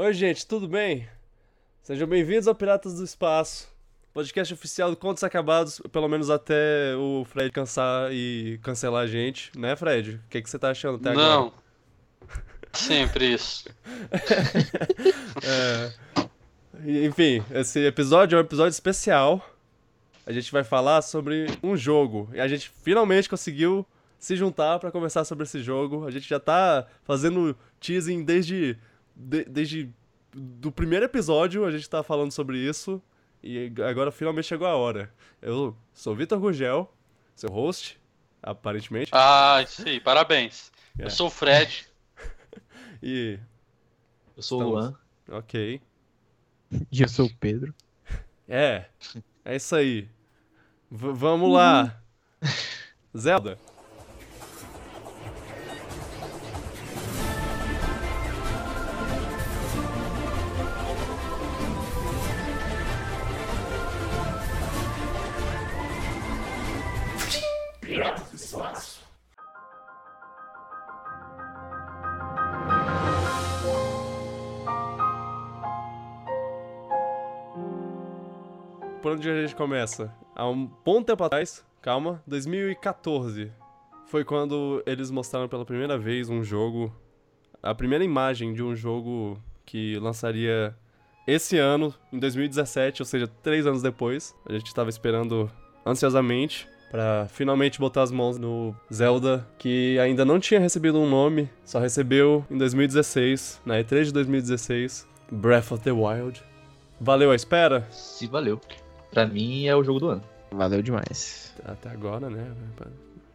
Oi, gente, tudo bem? Sejam bem-vindos ao Piratas do Espaço, podcast oficial do Contos Acabados, pelo menos até o Fred cansar e cancelar a gente, né, Fred? O que, que você tá achando até Não. agora? Sempre isso. É, Enfim, esse episódio é um episódio especial. A gente vai falar sobre um jogo. E a gente finalmente conseguiu se juntar pra conversar sobre esse jogo. A gente já tá fazendo teasing desde, de- desde do primeiro episódio, a gente tá falando sobre isso. E agora finalmente chegou a hora. Eu sou o Vitor Gugel, seu host, aparentemente. Ah, isso aí, parabéns. É. Eu sou o Fred. E. Eu sou o Estamos- Luan. Ok. E eu sou o Pedro. É, é isso aí. V- vamos lá. Zelda. Por onde a gente começa? Há um bom tempo atrás, calma, 2014, foi quando eles mostraram pela primeira vez um jogo, a primeira imagem de um jogo que lançaria esse ano, em 2017, ou seja, três anos depois. A gente estava esperando ansiosamente pra finalmente botar as mãos no Zelda, que ainda não tinha recebido um nome, só recebeu em 2016, na E3 de 2016, Breath of the Wild. Valeu a espera? Se valeu. Pra mim é o jogo do ano. Valeu demais. Até agora, né?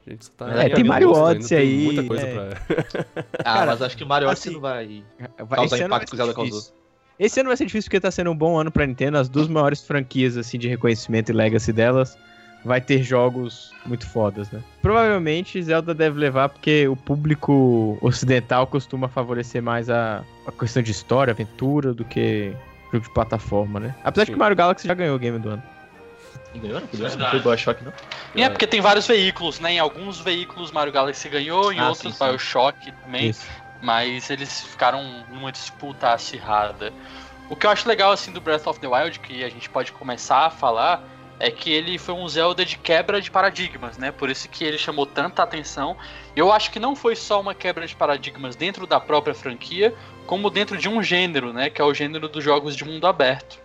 A gente só tá. É, tem Mario gosto, Odyssey tem aí, Muita coisa é. pra. Ah, Cara, mas acho que o Mario Odyssey assim, não vai Vai- causar impacto que o Zelda causou. Esse ano vai ser difícil porque tá sendo um bom ano pra Nintendo. As duas maiores franquias assim de reconhecimento e legacy delas vai ter jogos muito fodas, né? Provavelmente Zelda deve levar porque o público ocidental costuma favorecer mais a, a questão de história, aventura, do que jogo de plataforma, né? Apesar de que Mario Galaxy já ganhou o game do ano. Não ganhou, não? Não Verdade. foi Bioshock, não? E é porque tem vários veículos, né? Em alguns veículos Mario Galaxy ganhou, em Ah, outros sim, sim. Bioshock também. Isso. Mas eles ficaram numa disputa acirrada. O que eu acho legal assim do Breath of the Wild, que a gente pode começar a falar, é que ele foi um Zelda de quebra de paradigmas, né? Por isso que ele chamou tanta atenção. Eu acho que não foi só uma quebra de paradigmas dentro da própria franquia, como dentro de um gênero, né? Que é o gênero dos jogos de mundo aberto.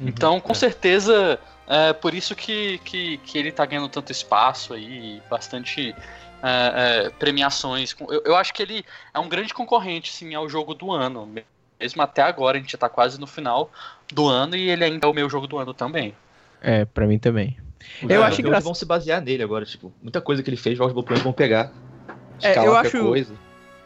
Então, com certeza, é por isso que, que, que ele tá ganhando tanto espaço aí, bastante é, é, premiações. Eu, eu acho que ele é um grande concorrente, sim, ao jogo do ano. Mesmo até agora, a gente já tá quase no final do ano e ele ainda é o meu jogo do ano também. É, pra mim também. Os Eu acho engraçado- vão se basear nele agora, tipo, muita coisa que ele fez, jogos japoneses vão pegar. É, eu acho- coisa.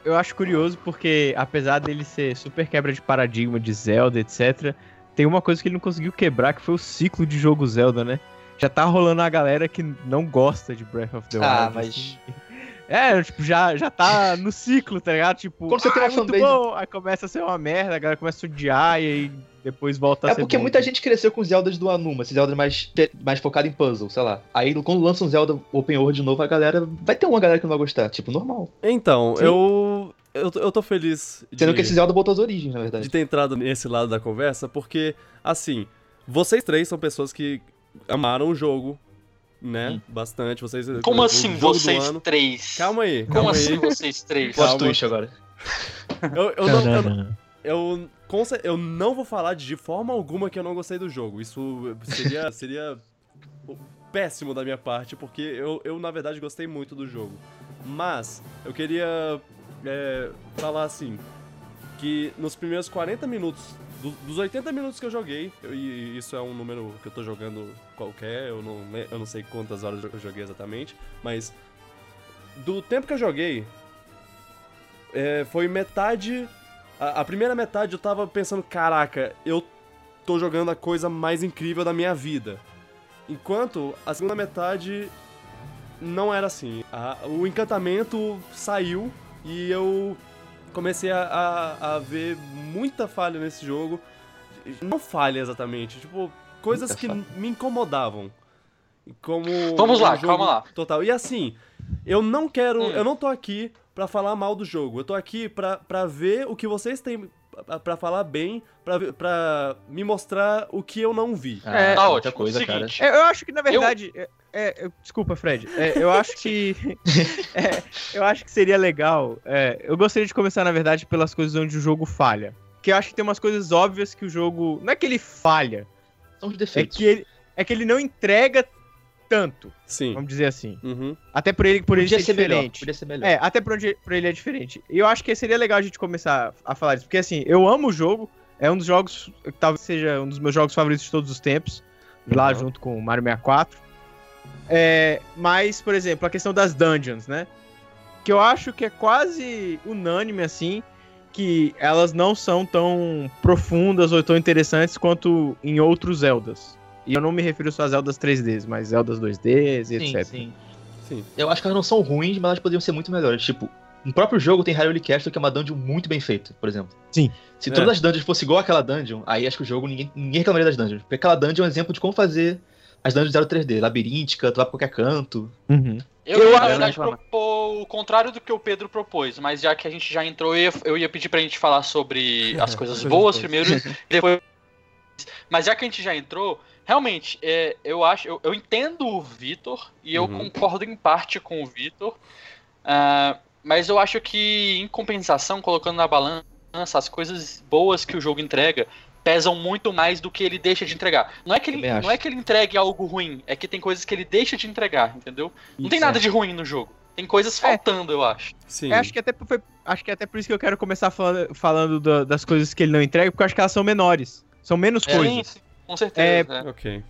Eu acho curioso porque, apesar dele ser super quebra de paradigma de Zelda, etc., tem uma coisa que ele não conseguiu quebrar, que foi o ciclo de jogo Zelda, né? Já tá rolando a galera que não gosta de Breath of the Wild. Ah, mas- assim. É, tipo, já, já tá no ciclo, tá ligado? Tipo, Quando você tem ah, uma é muito fanbase- bom, aí começa a ser uma merda, a galera começa a odiar e aí depois volta a É ser porque bom. muita gente cresceu com Zeldas do Anuma, esse Zelda mais, mais focado em puzzle, sei lá. Aí quando lança um Zelda Open World de novo, a galera. Vai ter uma galera que não vai gostar, tipo, normal. Então, Sim. eu, eu. Eu tô feliz de, Sendo que esse Zelda voltou às origens, na de verdade. ter entrado nesse lado da conversa, porque, assim, vocês três são pessoas que amaram o jogo, né? Hum. Bastante. Vocês. Como o assim, jogo do vocês três? Calma aí, Como calma assim, aí. vocês três? Calma. Plot twist agora. Eu, eu, não, eu, eu, eu não vou falar de forma alguma que eu não gostei do jogo. Isso seria, seria péssimo da minha parte, porque eu, eu, na verdade, gostei muito do jogo. Mas, eu queria é, falar assim, que nos primeiros 40 minutos, do- dos 80 minutos que eu joguei, eu- e isso é um número que eu tô jogando qualquer, eu não, eu não sei quantas horas eu joguei exatamente, mas do tempo que eu joguei, é, foi metade. A, a primeira metade eu tava pensando, caraca, eu tô jogando a coisa mais incrível da minha vida. Enquanto a segunda metade não era assim. A- o encantamento saiu e eu comecei a, a, a ver muita falha nesse jogo. Não falha exatamente, tipo, coisas Muita que falha. me incomodavam. Como Vamos lá, jogo calma lá. Total. E assim, eu não quero, Hum. eu não tô aqui pra falar mal do jogo. Eu tô aqui pra, pra ver o que vocês têm pra- pra falar bem, pra, pra me mostrar o que eu não vi. Ah, É, Tá ótimo. coisa, cara. Seguinte, eu acho que, na verdade. é- é, eu- desculpa, Fred. É, eu acho que. é, eu acho que seria legal. é, eu gostaria de começar, na verdade, pelas coisas onde o jogo falha. Que eu acho que tem umas coisas óbvias que o jogo. Não é que ele falha, São os é defeitos. que ele, é que ele não entrega tanto, Sim. vamos dizer assim. Uhum. Até por ele, por ele ser, ser melhor. diferente. Podia ser melhor. É, até por, onde, por ele é diferente. E eu acho que seria legal a gente começar a falar disso. Porque assim, eu amo o jogo. É um dos jogos, talvez seja um dos meus jogos favoritos de todos os tempos. Lá Uhum. junto com o Mario 64. É, mas, por exemplo, a questão das dungeons, né? Que eu acho que é quase unânime, assim, que elas não são tão profundas ou tão interessantes quanto em outros Zeldas. E eu não me refiro só a Zeldas 3Ds, mas Zeldas 2Ds e Sim, etc. sim. Sim. Eu acho que elas não são ruins, mas elas poderiam ser muito melhores. Tipo, no próprio jogo tem Hyrule Castle, que é uma dungeon muito bem feita, por exemplo. Sim. Se É. todas as dungeons fossem igual àquela dungeon, aí acho que o jogo ninguém, ninguém reclamaria das dungeons. Porque aquela dungeon é um exemplo de como fazer as dungeons 0 3D, labiríntica, tu vai pra qualquer canto. Uhum. Eu, Eu na acho- verdade, propor o contrário do que o Pedro propôs, mas já que a gente já entrou, eu ia, eu ia pedir pra gente falar sobre as coisas boas primeiro, e depois. Mas já que a gente já entrou, realmente, é, eu acho, eu, eu entendo o Vitor e eu Uhum. concordo em parte com o Vitor, ah, mas eu acho que, em compensação, colocando na balança as coisas boas que o jogo entrega pesam muito mais do que ele deixa de entregar. Não é que ele, não é que ele entregue algo ruim, é que tem coisas que ele deixa de entregar, entendeu? Não tem nada é. de ruim no jogo. Tem coisas É. faltando, eu acho. Sim. Eu acho que até foi, acho que até por isso que eu quero começar falando, falando da- das coisas que ele não entrega, porque eu acho que elas são menores. São menos É, coisas. sim, com certeza. é. Ok.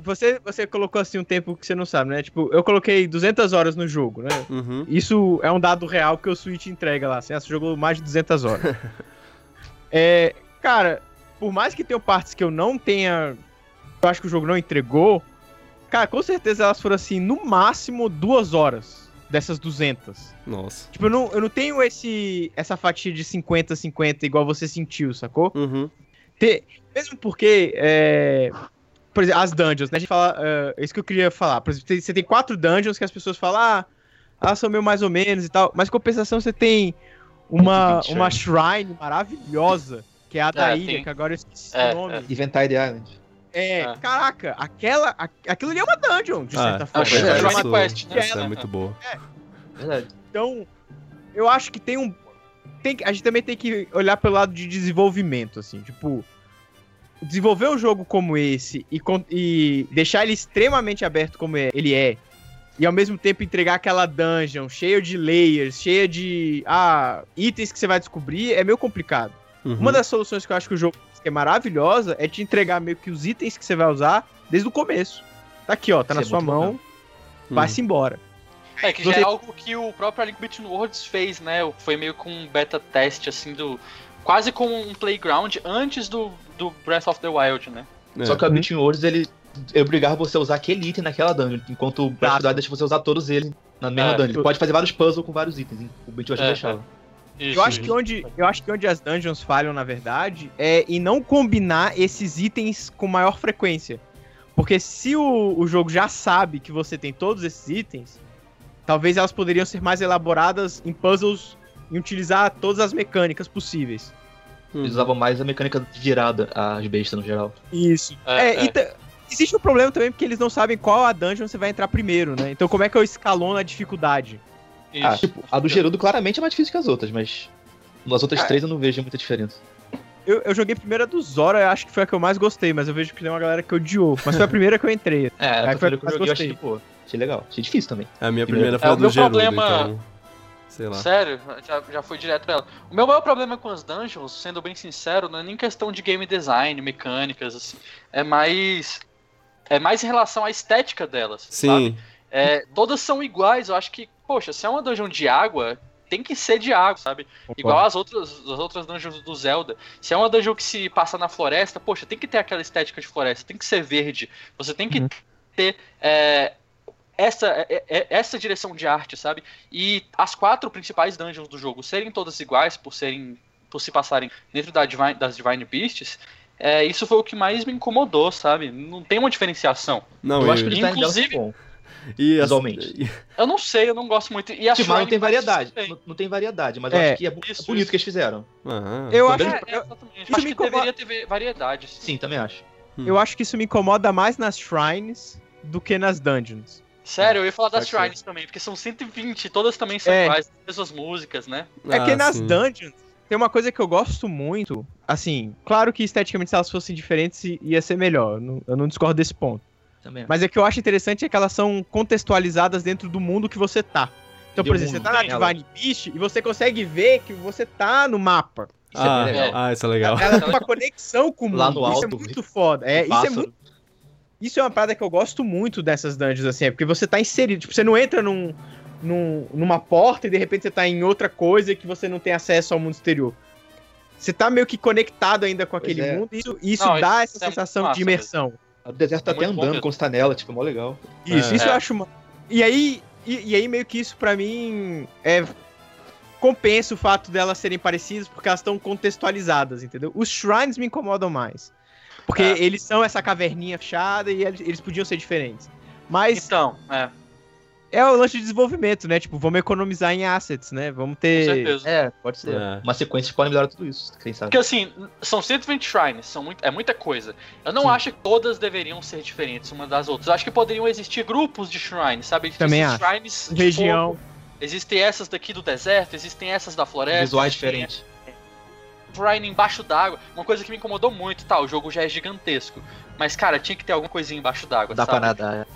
Você, você colocou assim um tempo que você não sabe, né? Tipo, eu coloquei 200 horas no jogo, né? Uhum. Isso é um dado real que o Switch entrega lá. Assim, ah, você jogou mais de 200 horas. é, cara, por mais que tenham partes que eu não tenha. Eu acho que o jogo não entregou. Cara, com certeza elas foram assim, no máximo duas horas dessas 200. Nossa. Tipo, eu não, eu não tenho esse, essa fatia de 50-50 igual você sentiu, sacou? Uhum. Ter- mesmo porque, é, por exemplo, as dungeons, né? A gente fala, é, é isso que eu queria falar. Por exemplo, você tem quatro dungeons que as pessoas falam, ah, elas são meio mais ou menos e tal. Mas compensação você tem uma, uma shrine maravilhosa, que é a da É, ilha, tem- que agora eu esqueci é, o nome. é. Eventide Island. É, É. caraca, aquela, a- aquilo ali é uma dungeon, de Ah, certa forma. Ela é uma- Quest, né? Essa é muito boa. Verdade. Então, eu acho que tem um. Tem, a gente também tem que olhar pelo lado de desenvolvimento, assim, tipo. Desenvolver um jogo como esse e, e deixar ele extremamente aberto como é- ele é, e ao mesmo tempo entregar aquela dungeon cheia de layers, cheia de ah, itens que você vai descobrir, é meio complicado. Uhum. Uma das soluções que eu acho que o jogo é maravilhosa é te entregar meio que os itens que você vai usar desde o começo. Tá aqui, ó, tá Isso na é sua mão, Uhum. vai-se embora. É, que já Você- é algo que o próprio Link Between Worlds fez, né? Foi meio com um beta teste, assim, do. Quase como um playground antes do, do Breath of the Wild, né? É. Só que o Between Worlds, ele obrigava você a usar aquele item naquela dungeon, enquanto o Breath of the Wild deixa você usar todos eles na mesma É. dungeon. Ele pode fazer vários puzzles com vários itens, hein? o Between Worlds É, deixava. Isso, Eu acho, que onde, eu acho que onde as dungeons falham, na verdade, é em não combinar esses itens com maior frequência. Porque se o, o jogo já sabe que você tem todos esses itens, talvez elas poderiam ser mais elaboradas em puzzles e utilizar todas as mecânicas possíveis. Eles usavam mais a mecânica de virada, as bestas no geral. Isso. É, É, é. e ta- existe um problema também porque eles não sabem qual a dungeon você vai entrar primeiro, né? Então como é que eu escalono a dificuldade? Isso. Ah, tipo, a do Gerudo claramente é mais difícil que as outras, mas nas outras Ah. três eu não vejo muita diferença. Eu, eu joguei primeiro a do Zora, eu acho que foi a que eu mais gostei, mas eu vejo que tem uma galera que odiou. Mas foi a primeira que eu entrei. É, Aí a foi a primeira que que eu eu joguei eu gostei. achei, pô, achei legal. Achei difícil também. A minha primeira foi É, a o do meu Gerudo, problema- então... Sei lá. Sério, já, já foi direto pra ela. O meu maior problema com as dungeons, sendo bem sincero, não é nem questão de game design, mecânicas, assim. É mais. É mais em relação à estética delas. sabe? Sim. É, todas são iguais, eu acho que, poxa, se é uma dungeon de água, tem que ser de água, sabe? Igual as outras, as outras dungeons do Zelda. Se é uma dungeon que se passa na floresta, poxa, tem que ter aquela estética de floresta, tem que ser verde. Você tem que Uhum. ter é, essa, é- é- essa direção de arte, sabe? E as quatro principais dungeons do jogo serem todas iguais, por serem. por se passarem dentro da Divine- das Divine Beasts, é, isso foi o que mais me incomodou, sabe? Não tem uma diferenciação. Não, eu eu, acho que Inclusive- é bom. E as- Visualmente. e- Eu não sei, eu não gosto muito. E a Tipo, não tem variedade. Não, não tem variedade, mas eu É, acho que é, é isso, bonito isso. que eles fizeram. Ah, Eu É, acho, é, eu, exatamente. isso acho me que incomoda- deveria ter variedade. Sim. Sim, também acho. eu acho que isso me incomoda mais nas shrines do que nas dungeons. Sério, eu ia falar das. Shrines também, porque são 120, todas também são É. iguais, as mesmas músicas, né? É que Ah, nas sim. dungeons tem uma coisa que eu gosto muito. Assim, claro que esteticamente se elas fossem diferentes ia ser melhor. eu não- Eu não discordo desse ponto. Também. Mas o que eu acho interessante é que elas são contextualizadas dentro do mundo que você tá. Então, por exemplo, você mundo tá na. Divine Beast e você consegue ver que você tá no mapa. Isso é Ah, bem legal. ah, isso é legal. Ela tem uma conexão com o mundo. Lá no isso é alto, muito foda. É, isso é muito Isso é uma parada que eu gosto muito dessas dungeons, assim, é porque você tá inserido. Tipo, você não entra num, num- numa porta e de repente você tá em outra coisa que você não tem acesso ao mundo exterior. Você tá meio que conectado ainda com aquele é. mundo e isso, isso Não, dá isso essa é sensação massa de imersão. O deserto tá até bom andando mesmo. quando você tá nela, tipo, é mó legal. Isso, É. isso eu acho. Uma... E aí, e, e aí meio que isso pra mim é compensa o fato delas serem parecidas porque elas estão contextualizadas, entendeu? Os shrines me incomodam mais. Porque É. eles são essa caverninha fechada e eles, eles podiam ser diferentes. Mas Então, é, é o lance de desenvolvimento, né? Tipo, vamos economizar em assets, né? Vamos com ter. certeza. É, pode ser. É. Uma sequência pode melhorar tudo isso, quem sabe. Porque assim, são 120 shrines, são muito, é muita coisa. Eu não Sim. acho que todas deveriam ser diferentes uma das outras. Eu acho que poderiam existir grupos de shrines, sabe? Também Existem acho. shrines de Região. fogo, existem essas daqui do deserto, existem essas da floresta. Visuais diferentes. Shrine embaixo d'água. Uma coisa que me incomodou muito, tá? O jogo já é gigantesco. Mas, cara, tinha que ter alguma coisinha embaixo d'água, Dá sabe? pra nadar. É,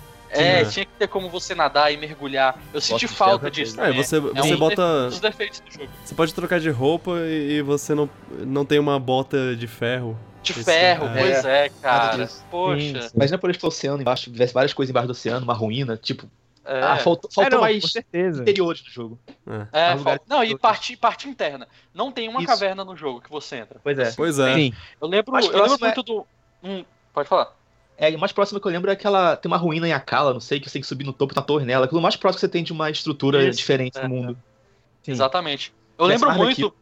é. tinha que ter como você nadar e mermergulhar. Eu senti falta disso. É, você, é você um bota. dos defeitos do jogo. Você pode trocar de roupa e, e você não, não tem uma bota de ferro. De Isso, ferro, é. pois é, cara. disso. Poxa. Sim, Imagina por esse oceano embaixo, tivesse várias coisas embaixo do oceano, uma ruína, tipo. É. Ah, faltou, É, faltou não, mais certeza. interiores do jogo. É. É, fal- não, e parte, parte interna. Não tem uma Isso. caverna no jogo que você entra. Pois é. Pois é. Sim. Eu lembro, eu lembro é- muito do. Hum, pode falar. É, e o mais próximo que eu lembro é aquela. Tem uma ruína em Akala, não sei, que você tem que subir no topo da torre nela. Aquilo mais próximo que você tem de uma estrutura Isso, diferente é, no mundo. Sim. Exatamente. Eu Essa lembro muito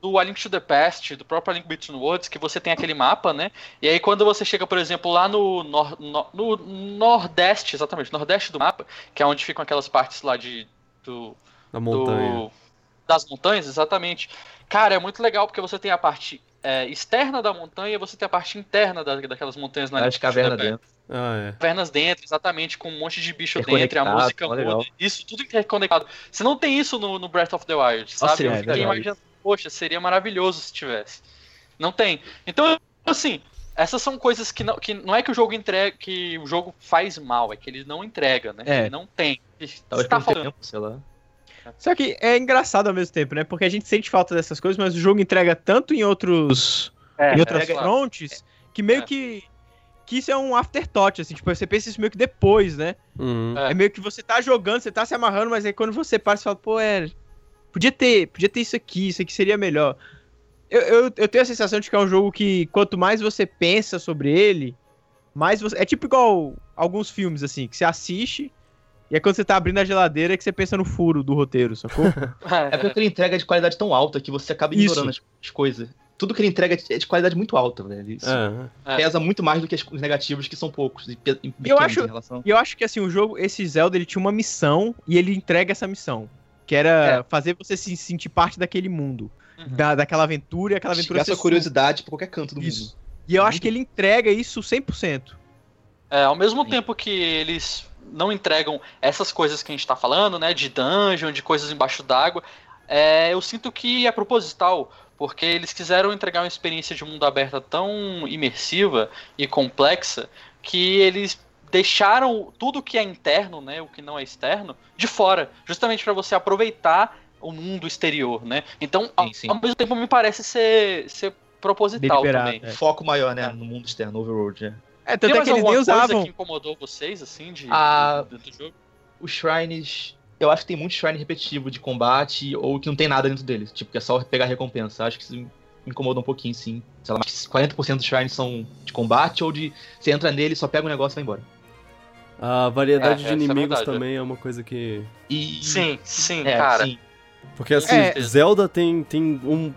do A Link to the Past, do próprio A Link Between Worlds, que você tem aquele mapa, né? E aí quando você chega, por exemplo, lá no, nor- no, no nordeste, exatamente, nordeste do mapa, que é onde ficam aquelas partes lá de do, Na montanha. do- das montanhas, exatamente. Cara, é muito legal porque você tem a parte é, externa da montanha e você tem a parte interna da- daquelas montanhas na As cavernas dentro. Ah, é. cavernas dentro, exatamente, com um monte de bicho dentro, a música ó, muda. Isso, tudo interconectado. Você não tem isso no, no Breath of the Wild, sabe? seria Eu muito fiquei imaginando, poxa, seria maravilhoso se tivesse. Não tem. Então, assim, essas são coisas que não, que não é que o jogo entrega, que o jogo faz mal, é que ele não entrega, né? É. Ele não tem. Talvez Tá por faltando. tempo, sei lá. Só que é engraçado ao mesmo tempo, né? Porque a gente sente falta dessas coisas, mas o jogo entrega tanto em outros. É, em outras é, frontes, que meio É. que. Que isso é um afterthought, assim, tipo, você pensa isso meio que depois, né? Uhum. É. É meio que você tá jogando, você tá se amarrando, mas aí quando você para, você fala, pô, é. Podia ter, podia ter isso aqui, isso aqui seria melhor. Eu, eu, eu tenho a sensação de que é um jogo que quanto mais você pensa sobre ele, mais você. É tipo igual alguns filmes, assim, que você assiste, e aí quando você tá abrindo a geladeira é que você pensa no furo do roteiro, sacou? É porque ele entrega de qualidade tão alta que você acaba ignorando as, as coisas. Tudo que ele entrega é de qualidade muito alta, velho. Isso É. É. pesa muito mais do que os negativos, que são poucos. E e eu acho- em relação. Eu acho que assim, o jogo, esse Zelda, ele tinha uma missão e ele entrega essa missão. Que era fazer você se sentir parte daquele mundo. Uhum. Da, daquela aventura e aquela aventura sua curiosidade pra qualquer canto do Isso. mundo. E eu acho que ele entrega isso 100%. É, ao mesmo Sim. tempo que eles não entregam essas coisas que a gente tá falando, né, de dungeon, de coisas embaixo d'água, é, eu sinto que é proposital, porque eles quiseram entregar uma experiência de mundo aberto tão imersiva e complexa que eles deixaram tudo que é interno, né, o que não é externo, de fora, justamente para você aproveitar o mundo exterior, né? Então, ao, Sim, sim. ao mesmo tempo me parece ser, ser proposital Deliberado, também. é. Foco maior, né? É. No mundo externo, overworld, é. É, Tem tanto é que eles nem alguma coisa usavam. que incomodou vocês, assim, de, Ah, do, do jogo? Os shrines. Eu acho que tem muito shrine repetitivo de combate ou que não tem nada dentro deles. Tipo, que é só pegar recompensa. Acho que isso me incomoda um pouquinho, sim. Sei lá, mas 40% dos shrines são de combate ou de. Você entra nele, só pega um negócio e vai embora. A variedade É, de é inimigos verdade, também é uma coisa que. E. Sim, sim, é, cara. sim. Porque assim, É. Zelda tem, tem um.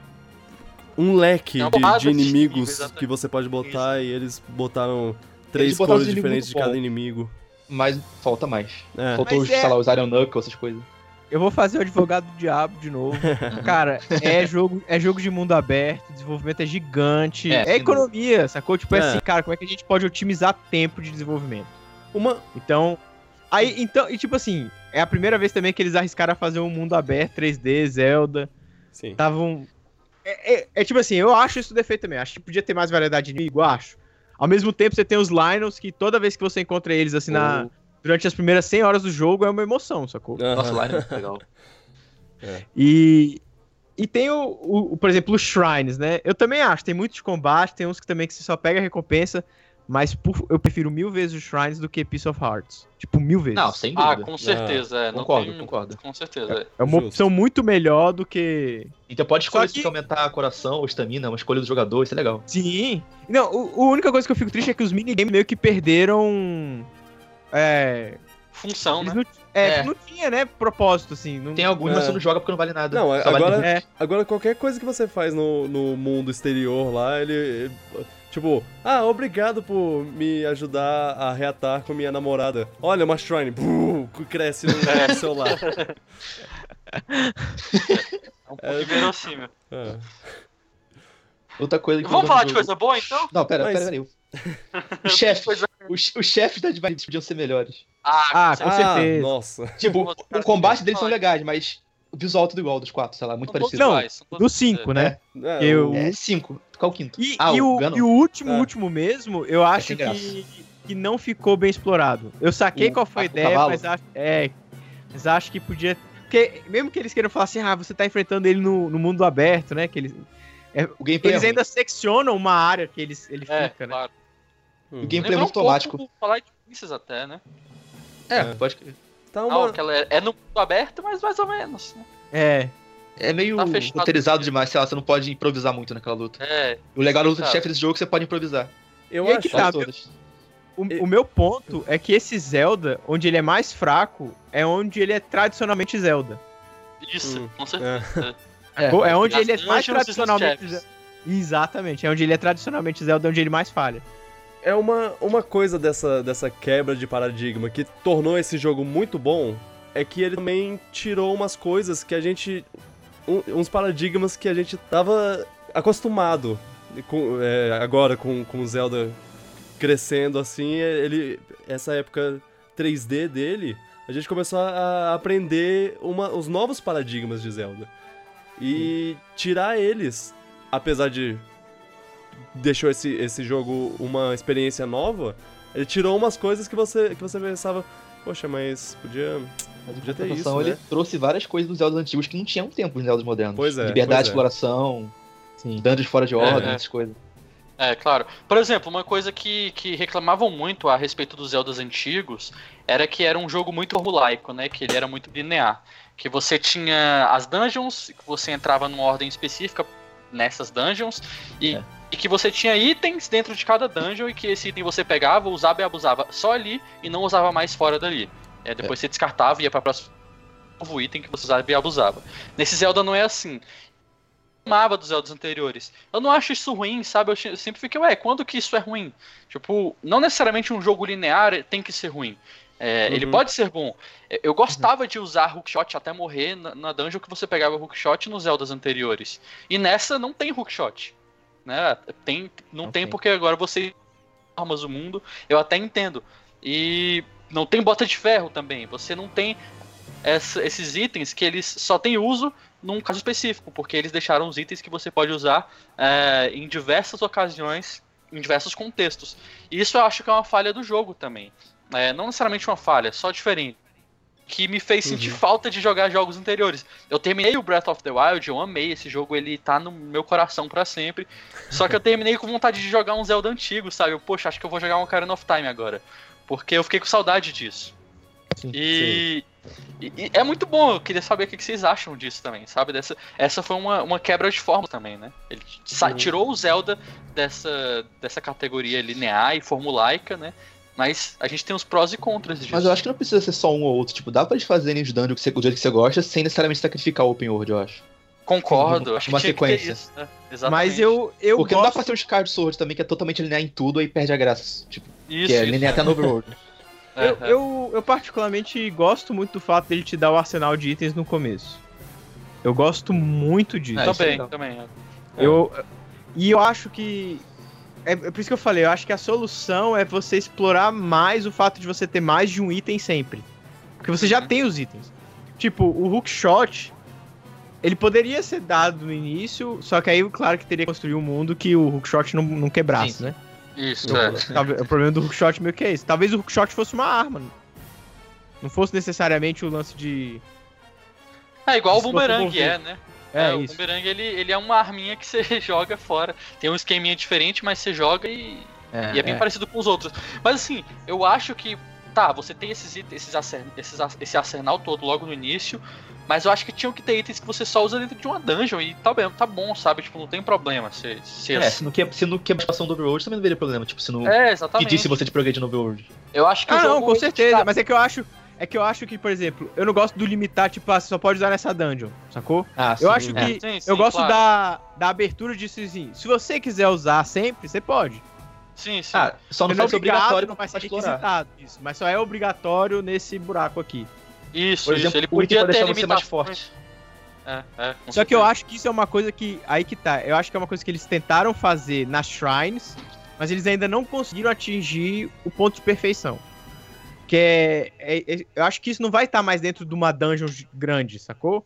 Um leque uma de, de de inimigos que você pode botar e eles botaram três Eles botaram cores os diferentes de cada bom. inimigo. mas falta mais. É. Faltou, Mas sei é- lá, os Iron Knuckle, essas coisas. Eu vou fazer o advogado do diabo de novo. Cara, é jogo, é jogo de mundo aberto, desenvolvimento é gigante, É, é, economia, sacou? Tipo É. assim, cara, como é que a gente pode otimizar tempo de desenvolvimento? Uma. Então, aí, então, e tipo assim, é a primeira vez também que eles arriscaram a fazer um mundo aberto, 3D, Zelda, Sim. estavam... É, é- é tipo assim, eu acho isso defeito também, acho que podia ter mais variedade de inimigo, acho. Ao mesmo tempo, você tem os Lions, que toda vez que você encontra eles, assim, na, durante as primeiras 100 horas do jogo, é uma emoção, sacou? Nossa, Aham. lá é muito legal. E, e tem o, o- o, por exemplo, os shrines, né? Eu também acho, tem muito de combate, tem uns que também que você só pega a recompensa, mas por- eu prefiro mil vezes os shrines do que Piece of Hearts. Tipo, mil vezes. Não, sem Ah, dúvida. com certeza. é, não Concordo, tem- concordo. Com certeza. é uma justo. opção muito melhor do que. Então pode escolher que- aumentar coração ou estamina, uma escolha do jogador, isso é legal. Sim. Não, o- a única coisa que eu fico triste é que os minigames meio que perderam. É. Função, eles né? não, é, É. não tinha, né? Propósito, assim. Não, Tem alguns, mas É. você não joga porque não vale nada. Não, vale agora- É, Agora, qualquer coisa que você faz no, no mundo exterior lá, ele, ele- Tipo, ah, obrigado por me ajudar a reatar com minha namorada. Olha, uma shrine. Buh, cresce no É. celular. É um pouco inverossímil. É. Outra coisa que Vamos falar de coisa boa, então? Não, pera, Mas- pera, pera. Os chefes, Coisa- os, os chefes da Divine podiam ser melhores. Ah, com com Ah, certeza. nossa. Tipo, o combate deles são legais, mas o visual é tudo igual dos quatro, sei lá, muito parecido. Não, iguais, Do 5, né? É, Eu- o- É cinco. Qual o quinto? E, ah, e o, Ganon. e o último, É. último mesmo, eu acho sem que, que não ficou bem explorado. Eu saquei O- qual foi a o ideia, cavalo? mas acho, é, mas acho que podia. Porque mesmo que eles queiram falar assim, ah, você tá enfrentando ele no, no mundo aberto, né? Que eles, O gameplay eles é ainda seccionam uma área que eles, ele É, fica, né? claro. Hum. O gameplay é muito um pouco automático. o Twilight Princess até, né? É, É. pode Tá Não, uma... que ela é, é no mundo aberto, mas mais ou menos. né? É. É meio Tá fechado. roteirizado demais, sei lá, você não pode improvisar muito naquela luta. É, O legal da luta de chefe desse jogo é que você pode improvisar. Eu E acho... que tá, todas. O, o meu ponto é que esse Zelda, onde ele é mais fraco, é onde ele é tradicionalmente Zelda. isso, Hum, com certeza. É. É onde As ele é mais tradicionalmente. Zelda. Exatamente, é onde ele é tradicionalmente Zelda, onde ele mais falha. É uma, uma coisa dessa, dessa quebra de paradigma que tornou esse jogo muito bom, é que ele também tirou umas coisas que a gente... um- uns paradigmas que a gente tava acostumado com, é, agora com, com o Zelda crescendo assim, ele essa época 3D dele, a gente começou a aprender uma, os novos paradigmas de Zelda. E tirar eles, apesar de deixou esse, esse jogo uma experiência nova, ele tirou umas coisas que você, que você pensava, poxa, mas podia. Mas Podia ter isso, ele né? trouxe várias coisas dos Zeldas antigos que não tinham tempo nos Zeldas modernos. Pois é, Liberdade pois de é. exploração, Sim. dungeons fora de ordem, É. essas coisas. É, claro. Por exemplo, uma coisa que, que reclamavam muito a respeito dos Zeldas antigos era que era um jogo muito formulaico, né? Que ele era muito linear. Que você tinha as dungeons, que você entrava numa ordem específica nessas dungeons, e, É. e que você tinha itens dentro de cada dungeon e que esse item você pegava, usava e abusava só ali e não usava mais fora dali. É, depois você descartava e ia pra próximo novo item que você usava e abusava. Nesse Zelda não é assim amava dos Zeldas anteriores. Eu não acho isso ruim, sabe? Eu sempre fiquei, ué, quando que isso é ruim? Tipo, não necessariamente um jogo linear tem que ser ruim. É, Ele Uhum. pode ser bom. É, Eu gostava de usar hookshot até morrer na, na dungeon que você pegava hookshot nos Zeldas anteriores. E nessa não tem hookshot. Né? Tem, não, Não tem tem. porque agora você armas o mundo. Eu até entendo. E não tem bota de ferro também. Você não tem essa- esses itens que eles só têm uso num caso específico, porque eles deixaram os itens que você pode usar é, em diversas ocasiões, em diversos contextos. E isso eu acho que é uma falha do jogo também. É, não necessariamente uma falha, só diferente. Que me fez sentir falta de jogar jogos anteriores. Eu terminei o Breath of the Wild, eu amei esse jogo, ele tá no meu coração pra sempre. Só que eu terminei com vontade de jogar um Zelda antigo, sabe? Eu, Poxa, acho que eu vou jogar um Ocarina of Time agora. Porque eu fiquei com saudade disso. Sim, E, e- e é muito bom, eu queria saber o que vocês acham disso também, sabe? Dessa, essa foi uma, uma quebra de forma também, né? Ele Uhum. tirou o Zelda dessa, dessa categoria linear e formulaica, né? Mas a gente tem os prós e contras disso. Mas eu acho que não precisa ser só um ou outro. Tipo, dá pra eles fazerem os dungeons que você- do jeito que você gosta, sem necessariamente sacrificar o open world, eu acho. Concordo, Uma- acho que uma tinha que ter sequência. isso, né? Exatamente. Mas eu, eu Porque não dá gosto... pra ser um Skyward Sword também, que é totalmente linear em tudo, aí perde a graça. Tipo, Isso, que é isso. linear até no overworld. Eu, É, é. eu, eu particularmente gosto muito do fato dele te dar o arsenal de itens no começo. Eu gosto muito disso. É, isso é Também, também. é. Eu, e eu acho que. É, é por isso que eu falei, eu acho que a solução é você explorar mais o fato de você ter mais de um item sempre. Porque você já Uhum. tem os itens. Tipo, o hookshot, ele poderia ser dado no início, só que aí, claro que teria que construir um mundo que o hookshot não, não quebrasse, Sim, né? Isso, Eu- é. talvez- o problema do hookshot meio que é esse. Talvez o hookshot fosse uma arma. Não fosse necessariamente o lance de. É igual o boomerang é, né? É, o isso. boomerang ele, ele é uma arminha que você joga fora. Tem um esqueminha diferente, mas você joga e, e é bem parecido com os outros. Mas assim, eu acho que. Tá, você tem esses itens, esses arsen- esses esse arsenal todo logo no início. Mas eu acho que tinham que ter itens que você só usa dentro de uma dungeon e tá bem, tá bom, sabe? Tipo, não tem problema. Se, se É, se não quebra, se não quebra a situação do Overworld, também não veria problema. Tipo, se não. É, que exatamente. disse você de progredir no Overworld. Eu acho que o Ah, jogo não, com certeza. tá- Mas é que eu acho. É que eu acho que, por exemplo, eu não gosto do limitar, tipo, ah, você só pode usar nessa dungeon, sacou? Ah, Eu acho É, que. sim, sim, eu gosto claro. da, da abertura disso assim. Se você quiser usar sempre, você pode. Sim, sim. Ah, só não Você vai ser obrigatório não vai ser requisitado isso. Mas só é obrigatório nesse buraco aqui. isso, Por isso. exemplo, Ele o item podia ter deixar você mais forte. É, é, Só que eu acho que isso é uma coisa que. Aí que tá. Eu acho que é uma coisa que eles tentaram fazer nas shrines, mas eles ainda não conseguiram atingir o ponto de perfeição. Que é. é- é- eu acho que isso não vai estar mais dentro de uma dungeon grande, sacou?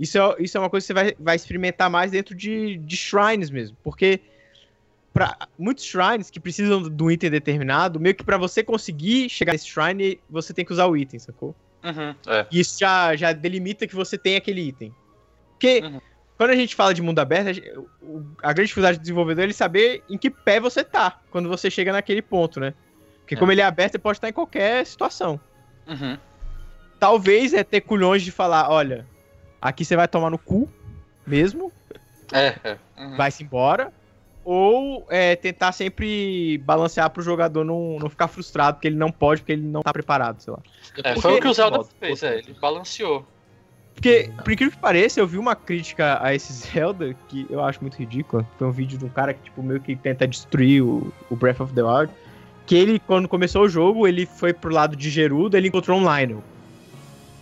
Isso é, isso é uma coisa que você vai, vai experimentar mais dentro de, de shrines mesmo. Porque. Pra, muitos shrines que precisam de um item determinado, meio que pra você conseguir chegar nesse shrine, você tem que usar o item, sacou? Uhum, é. E isso já, já delimita que você tem aquele item. Porque Uhum. quando a gente fala de mundo aberto, a, a grande dificuldade do desenvolvedor é ele saber em que pé você tá quando você chega naquele ponto, né? Porque É. como ele é aberto, ele pode estar em qualquer situação. Uhum. Talvez é ter culhões de falar, olha, aqui você vai tomar no cu mesmo, É, é. Uhum. vai-se embora. Ou é, tentar sempre balancear pro jogador não, não ficar frustrado, porque ele não pode, porque ele não tá preparado, sei lá. É, foi o que o Zelda fez, é, ele balanceou. Porque, por incrível que pareça, eu vi uma crítica a esse Zelda que eu acho muito ridícula. Foi um vídeo de um cara que, tipo, meio que tenta destruir o, o Breath of the Wild. Que ele, quando começou o jogo, ele foi pro lado de Gerudo, ele encontrou um Lionel.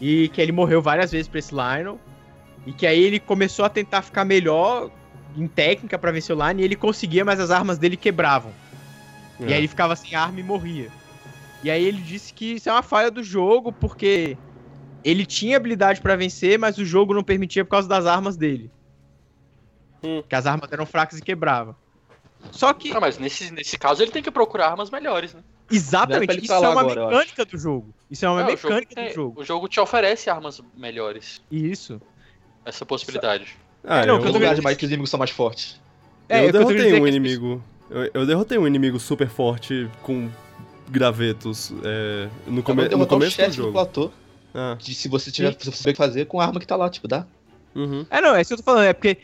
E que ele morreu várias vezes pra esse Lionel. E que aí ele começou a tentar ficar melhor em técnica pra vencer o Lionel. E ele conseguia, mas as armas dele quebravam. E aí ele ficava sem arma e morria. E aí ele disse que isso é uma falha do jogo, porque ele tinha habilidade pra vencer, mas o jogo não permitia por causa das armas dele. Hum. Que as armas eram fracas e quebravam. Só que, Não, mas nesse, nesse caso ele tem que procurar armas melhores, né? É exatamente, ele isso é uma agora, mecânica do jogo. Isso é uma jogo mecânica tem- do jogo. O jogo te oferece armas melhores. Isso. Essa possibilidade. Ah, Não, eu, lugar vendo- demais que os inimigos são mais fortes. É, eu eu derrotei um dizer é inimigo. Eu, eu derrotei um inimigo super forte com gravetos é, no, come, no começo do chefe do jogo. platô. Ah, De se você tiver se você souber o que fazer com a arma que tá lá, tipo, dá. uhum. É, não, é isso que eu tô falando, é porque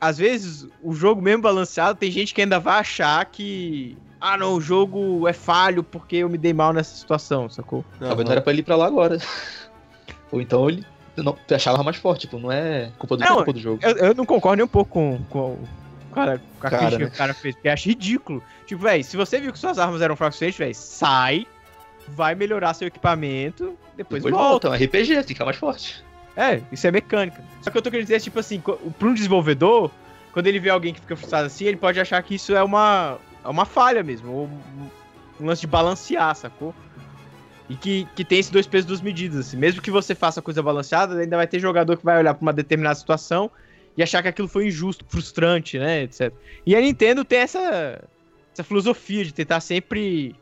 às vezes o jogo mesmo balanceado, tem gente que ainda vai achar que ah, não, o jogo é falho porque eu me dei mal nessa situação, sacou? Talvez aham. não era pra ele ir pra lá agora. Ou então ele não, achava mais forte, tipo, não é culpa do Não, tempo do jogo. Eu, eu não concordo nem um pouco com, com, o cara, com a Cara, crítica né? que o cara fez, porque eu acho ridículo. Tipo, velho, se você viu que suas armas eram suficiente, velho, sai, vai melhorar seu equipamento, depois, Depois volta. volta, é um RPG, tem que ficar mais forte. É, isso é mecânica. Só que eu tô querendo dizer, tipo assim, pra um desenvolvedor, quando ele vê alguém que fica frustrado assim, ele pode achar que isso é uma, é uma falha mesmo, ou um, lance de balancear, sacou? E que, que tem esses dois pesos, duas medidas. Assim. Mesmo que você faça coisa balanceada, ainda vai ter jogador que vai olhar pra uma determinada situação e achar que aquilo foi injusto, frustrante, né, etc. E a Nintendo tem essa, essa filosofia de tentar sempre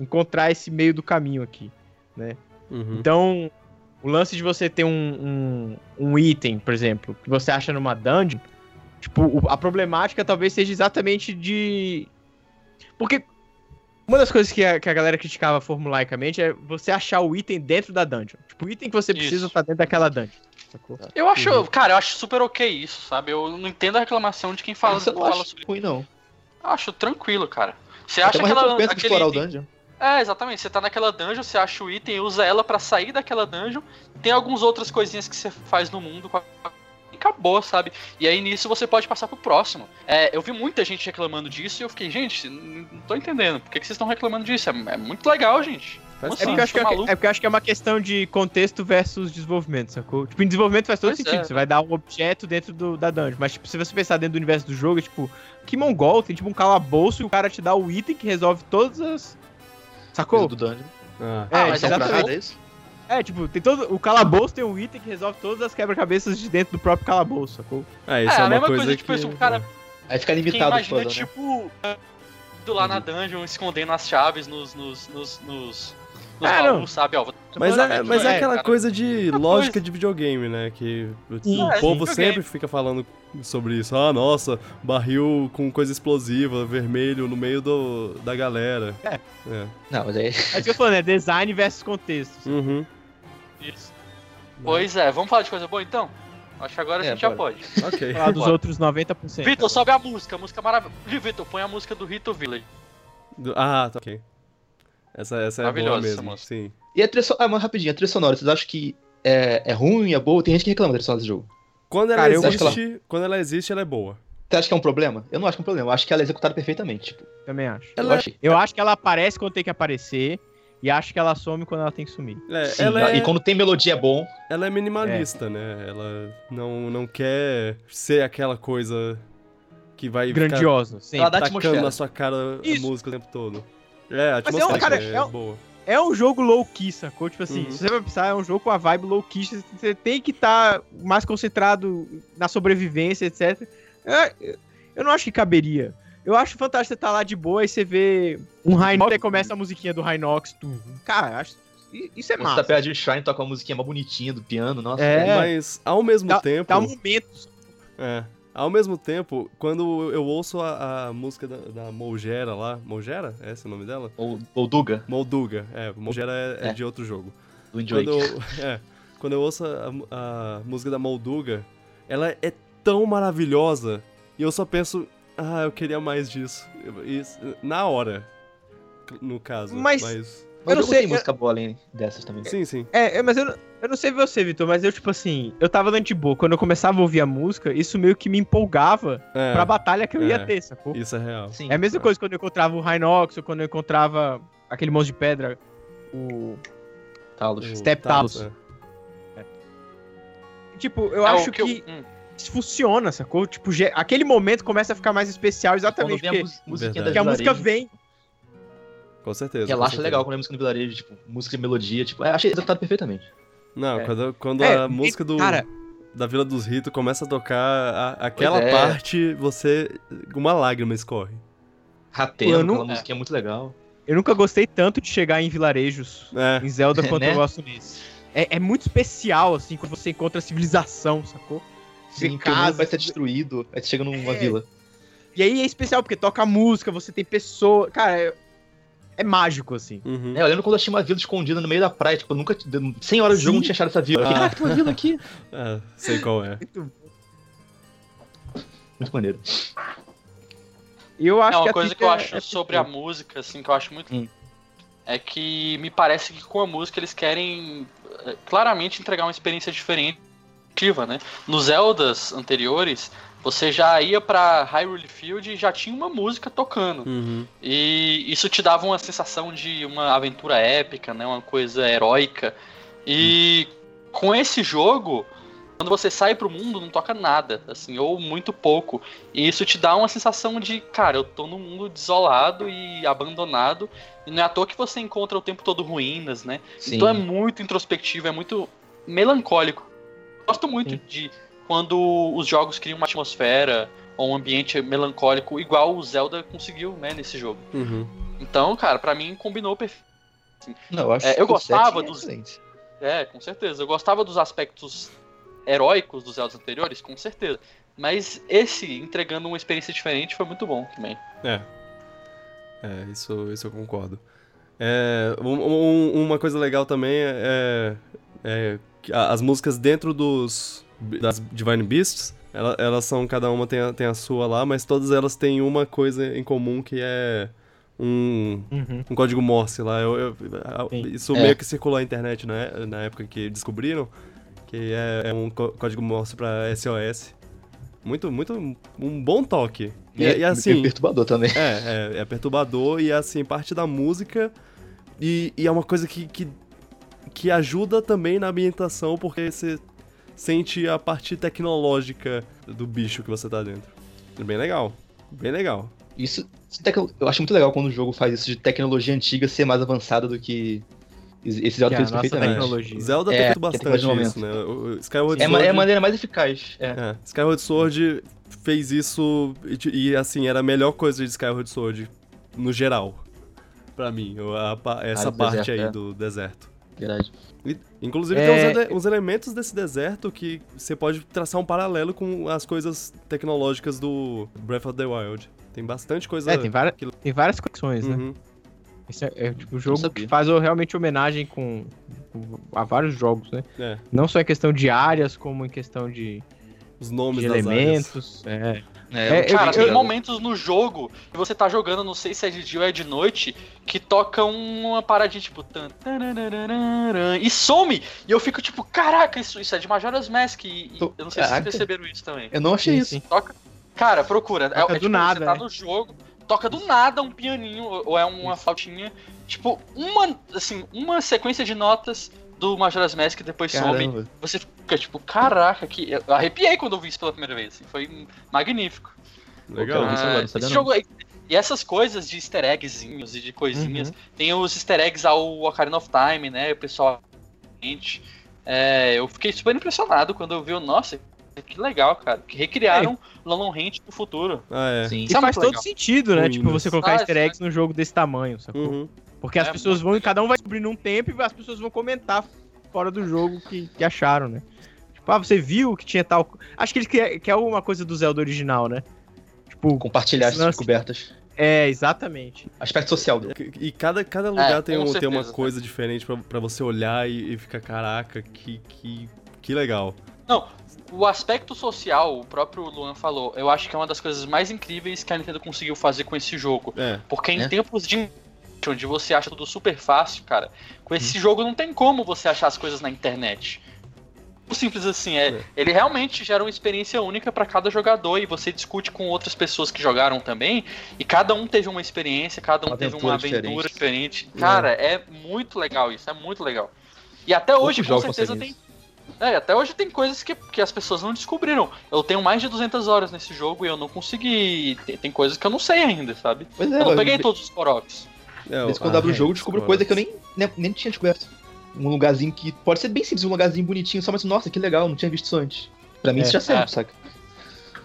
encontrar esse meio do caminho aqui, né? Uhum. Então, o lance de você ter um, um, um item, por exemplo, que você acha numa dungeon, tipo, a problemática talvez seja exatamente de. Porque uma das coisas que a, que a galera criticava formulaicamente é você achar o item dentro da dungeon. Tipo, o item que você precisa Isso. tá dentro daquela dungeon. Sacou? Eu acho, Uhum. cara, eu acho super ok isso, sabe? Eu não entendo a reclamação de quem fala, Você não fala acha sobre ruim, não. Eu acho tranquilo, cara. Você acha aquela, de aquele explorar o dungeon. É, exatamente. Você tá naquela dungeon, você acha o item, usa ela pra sair daquela dungeon. Tem algumas outras coisinhas que você faz no mundo com a... e acabou, sabe? E aí nisso você pode passar pro próximo. É, eu vi muita gente reclamando disso e eu fiquei, gente, não tô entendendo. Por que, que vocês estão reclamando disso? É, é muito legal, gente. Como É porque, eu acho que Tá é, maluco? é porque eu acho que é uma questão de contexto versus desenvolvimento, sacou? Tipo, em desenvolvimento faz todo Pois sentido. é. Você vai dar um objeto dentro do, da dungeon. Mas, tipo, se você pensar dentro do universo do jogo, é tipo, que mongol, tem tipo um calabouço e o cara te dá o item que resolve todas as. Sacou? Do dungeon. Ah, É, Ah, mas exatamente. nada, é isso? É, tipo, tem todo. O calabouço tem um item que resolve todas as quebra-cabeças de dentro do próprio calabouço, sacou? é, isso É, é, a uma mesma coisa, coisa, que... tipo, o cara- Aí fica limitado o imagina, puzzle, né? tipo, indo lá na dungeon, escondendo as chaves nos, nos, nos, nos, nos Ah, baús, sabe? Ó, vou- Mas é, mas é é, aquela cara. coisa de lógica coisa. de videogame, né? Que o Sim, o é, povo sim, sempre fica falando sobre isso. Ah, nossa, barril com coisa explosiva, vermelho no meio do, da galera. É. É. Não, mas aí. É isso que eu falando, é design versus contexto. Uhum. Isso. Pois é, vamos falar de coisa boa então? Acho que agora a É, gente já bora. pode. Ok. Falar dos outros 90%. Vitor, sobe a música, a música maravilhosa. Vitor, põe a música do Rito Village. Do- Ah, tá ok. Essa, essa é boa Maravilhosa essa mesmo, música. sim. E a trilha sonora. Ah, mas rapidinho, a trilha sonora, vocês acham que é, é ruim, é boa? Tem gente que reclama da trilha sonora desse jogo. Quando ela Cara, eu existe, quando ela existe, ela é boa. Você acha que é um problema? Eu não acho que é um problema, eu acho que ela é executada perfeitamente. Tipo, Também acho. eu Ela- achei. Eu acho que ela aparece quando tem que aparecer e acho que ela some quando ela tem que sumir. É, Sim, ela, é, E quando tem melodia é bom. ela é minimalista, né? Ela não, não quer ser aquela coisa que vai Grandiosa, sim. Ela dá atmosfera. na sua cara a Isso. música o tempo todo. É, a Mas é um- cara, é, é um- boa. É um jogo low-key, sacou? Tipo assim, Uhum. se você vai pensar, é um jogo com a vibe low-key, você tem que estar mais concentrado na sobrevivência, etc. Eu, eu não acho que caberia. Eu acho fantástico você estar lá de boa e você vê um Rhinox e começa a musiquinha do Rhinox. tum. Cara, acho, isso é Você massa. tá perto de shrine, toca uma musiquinha mais bonitinha do piano, nossa. É. Mas, ao mesmo Dá, tempo... dá momentos. É. Ao mesmo tempo, quando eu ouço a, a música da, da Molgera lá... Molgera? É esse o nome dela? Ou, ou Duga, Molduga. É, Molgera é, é É. de outro jogo. do Enjoy. Quando eu, é, quando eu ouço a, a música da Molduga, ela é tão maravilhosa e eu só penso, ah, eu queria mais disso. Isso, na hora, no caso. Mas Mas eu não sei, tem música boa além dessas também. sim, sim. É, é, mas eu, não- eu não sei você, Vitor, mas eu, tipo assim, eu tava dando de boa. Quando eu começava a ouvir a música, isso meio que me empolgava É, pra batalha que eu ia é. ter, sacou? isso é real. Sim. É a mesma coisa quando eu encontrava o Rhinox, ou quando eu encontrava aquele monstro de pedra, o... Talos. O Step Talos. é. Tipo, eu É, acho que, eu- hum. isso funciona, sacou? Tipo, aquele momento começa a ficar mais especial exatamente vem a porque, mus- musiquinha porque a música vem. Com certeza. com Relaxa certeza. legal quando é música no vilarejo, tipo, música e melodia, tipo, é, achei executado perfeitamente. Não, É. quando, quando É, a música do, Cara, da Vila dos Ritos começa a tocar a- aquela é. parte, você. Uma lágrima escorre. Ratendo, Eu não- aquela musiquinha muito legal. eu nunca gostei tanto de chegar em vilarejos É. em Zelda quanto Né? eu gosto nesse. É, é muito especial, assim, quando você encontra a civilização, sacou? Sim, casas, vai ser destruído, aí você chega numa É. vila. E aí é especial, porque toca música, você tem pessoa. Cara, é, é mágico, assim. Uhum. É, eu lembro quando eu achei uma vila escondida no meio da praia, tipo, eu nunca, 100 horas de jogo não tinha achado essa vila. Ah. Caraca, tem uma vila aqui. É, sei qual é. Muito Muito maneiro. E eu acho É uma a coisa que eu acho é sobre a perfeita. música, assim, que eu acho muito. Hum. É que me parece que com a música eles querem eh, claramente entregar uma experiência diferente, né? Nos Zeldas anteriores, você já ia pra Hyrule Field e já tinha uma música tocando. Uhum. E isso te dava uma sensação de uma aventura épica, né? Uma coisa heróica. E com esse jogo, quando você sai pro mundo, não toca nada, assim, ou muito pouco. E isso te dá uma sensação de, cara, eu tô num mundo desolado e abandonado. E não é à toa que você encontra o tempo todo ruínas, né? Sim. Então é muito introspectivo, é muito melancólico. Gosto muito Sim. de quando os jogos criam uma atmosfera ou um ambiente melancólico, igual o Zelda conseguiu, né, nesse jogo. Uhum. Então, cara, pra mim combinou perfeito. Não, eu acho É, eu gostava é dos- excelente. É, com certeza. Eu gostava dos aspectos heróicos dos Zeldas anteriores, com certeza. Mas esse, entregando uma experiência diferente, foi muito bom também. É. É, isso, isso eu concordo. É, um- um- uma coisa legal também é, é a- as músicas dentro dos das Divine Beasts, ela- elas são, cada uma tem a, tem a sua lá, mas todas elas têm uma coisa em comum que é um, Uhum. um código Morse lá. Eu, eu- Sim. isso É. meio que circulou na internet né, na época que descobriram, que é, é um có- código Morse pra SOS. Muito, muito, um bom toque. E, é, e assim, meio perturbador também. é, é, é perturbador e assim, parte da música E, e é uma coisa que, que, que ajuda também na ambientação, porque você sente a parte tecnológica do bicho que você tá dentro. É bem legal. Bem legal. Isso, eu acho muito legal quando o jogo faz isso de tecnologia antiga ser mais avançada do que esse Zelda Que a fez perfeitamente. tecnologia. Zelda É, tem feito bastante isso, né? O Skyward É, Sword... é a maneira mais eficaz. É. É, Skyward Sword fez isso e, e, assim, era a melhor coisa de Skyward Sword no geral. Pra mim, a pa- essa do parte deserto, aí é. do deserto. Verdade. Inclusive É, tem uns, ele- uns elementos desse deserto que você pode traçar um paralelo com as coisas tecnológicas do Breath of the Wild. Tem bastante coisa. É, tem, várias, que- tem várias conexões, né? Uhum. Esse é, é, tipo, o jogo que faz realmente homenagem com, com- a vários jogos, né? É, Não só em questão de áreas, como em questão de, os nomes de das áreas. elementos. É. É, É, Cara, tem momentos no jogo que você tá jogando, não sei se é de dia ou é de noite, que toca uma paradinha tipo. E some! E eu fico tipo, caraca, isso, isso é de Majora's Mask. E, e Tô- eu não sei se Caraca. vocês perceberam isso também. Eu não achei Sim, isso. sim. Toca. Cara, procura. Toca é, é do tipo, nada, você tá né? no jogo, toca do nada um pianinho, ou é uma flautinha. Tipo, uma, assim, uma sequência de notas do Majora's Mask e depois some. Caramba. Você fica tipo, caraca, que. Eu arrepiei quando eu vi isso pela primeira vez. assim, foi magnífico. Legal. Agora, Ah, sabia esse não. jogo aí- E essas coisas de easter eggzinhos e de coisinhas. Uhum. Tem os easter eggs ao Ocarina of Time, né? O pessoal. É, eu fiquei super impressionado quando eu vi o. Nossa, que legal, cara. Que recriaram Lolon Hint no futuro. Ah, é. Sim. Isso é faz todo legal. sentido, né? Ruínas. Tipo, você colocar Ah, easter isso eggs num jogo desse tamanho, sacou? Uhum. Porque as É pessoas vão e cada um vai descobrindo um tempo e as pessoas vão comentar fora do jogo que, que acharam, né? Tipo, ah, você viu que tinha tal. Acho que eles querem quer uma coisa do Zelda original, né? Tipo, Compartilhar essas Lance- descobertas. é, exatamente. Aspecto social dele. E cada, cada lugar tem, com um, tem uma certeza. coisa diferente pra, pra você olhar e, e ficar, caraca, que, que, que legal. O aspecto social, o próprio Luan falou, eu acho que é uma das coisas mais incríveis que a Nintendo conseguiu fazer com esse jogo. É, Porque em É. tempos de onde você acha tudo super fácil, cara, com esse jogo não tem como você achar as coisas na internet. O simples assim é, É. ele realmente gera uma experiência única pra cada jogador e você discute com outras pessoas que jogaram também e cada um teve uma experiência, cada um Uma teve uma aventura aventura diferente. diferente. Cara, é muito legal isso, é muito legal. E até hoje, com certeza, tem é, até hoje tem coisas que, que as pessoas não descobriram. Eu tenho mais de 200 horas nesse jogo e eu não consegui. Tem, tem coisas que eu não sei ainda, sabe? Pois é, Eu não eu- peguei de todos os Koroks. É vez em quando ah, eu abro o é, jogo, eu descubro coisa que eu nem, nem, nem tinha descoberto. Um lugarzinho que pode ser bem simples, um lugarzinho bonitinho, só mas nossa, que legal, não tinha visto isso antes. Pra mim É, isso já serve, é. saca?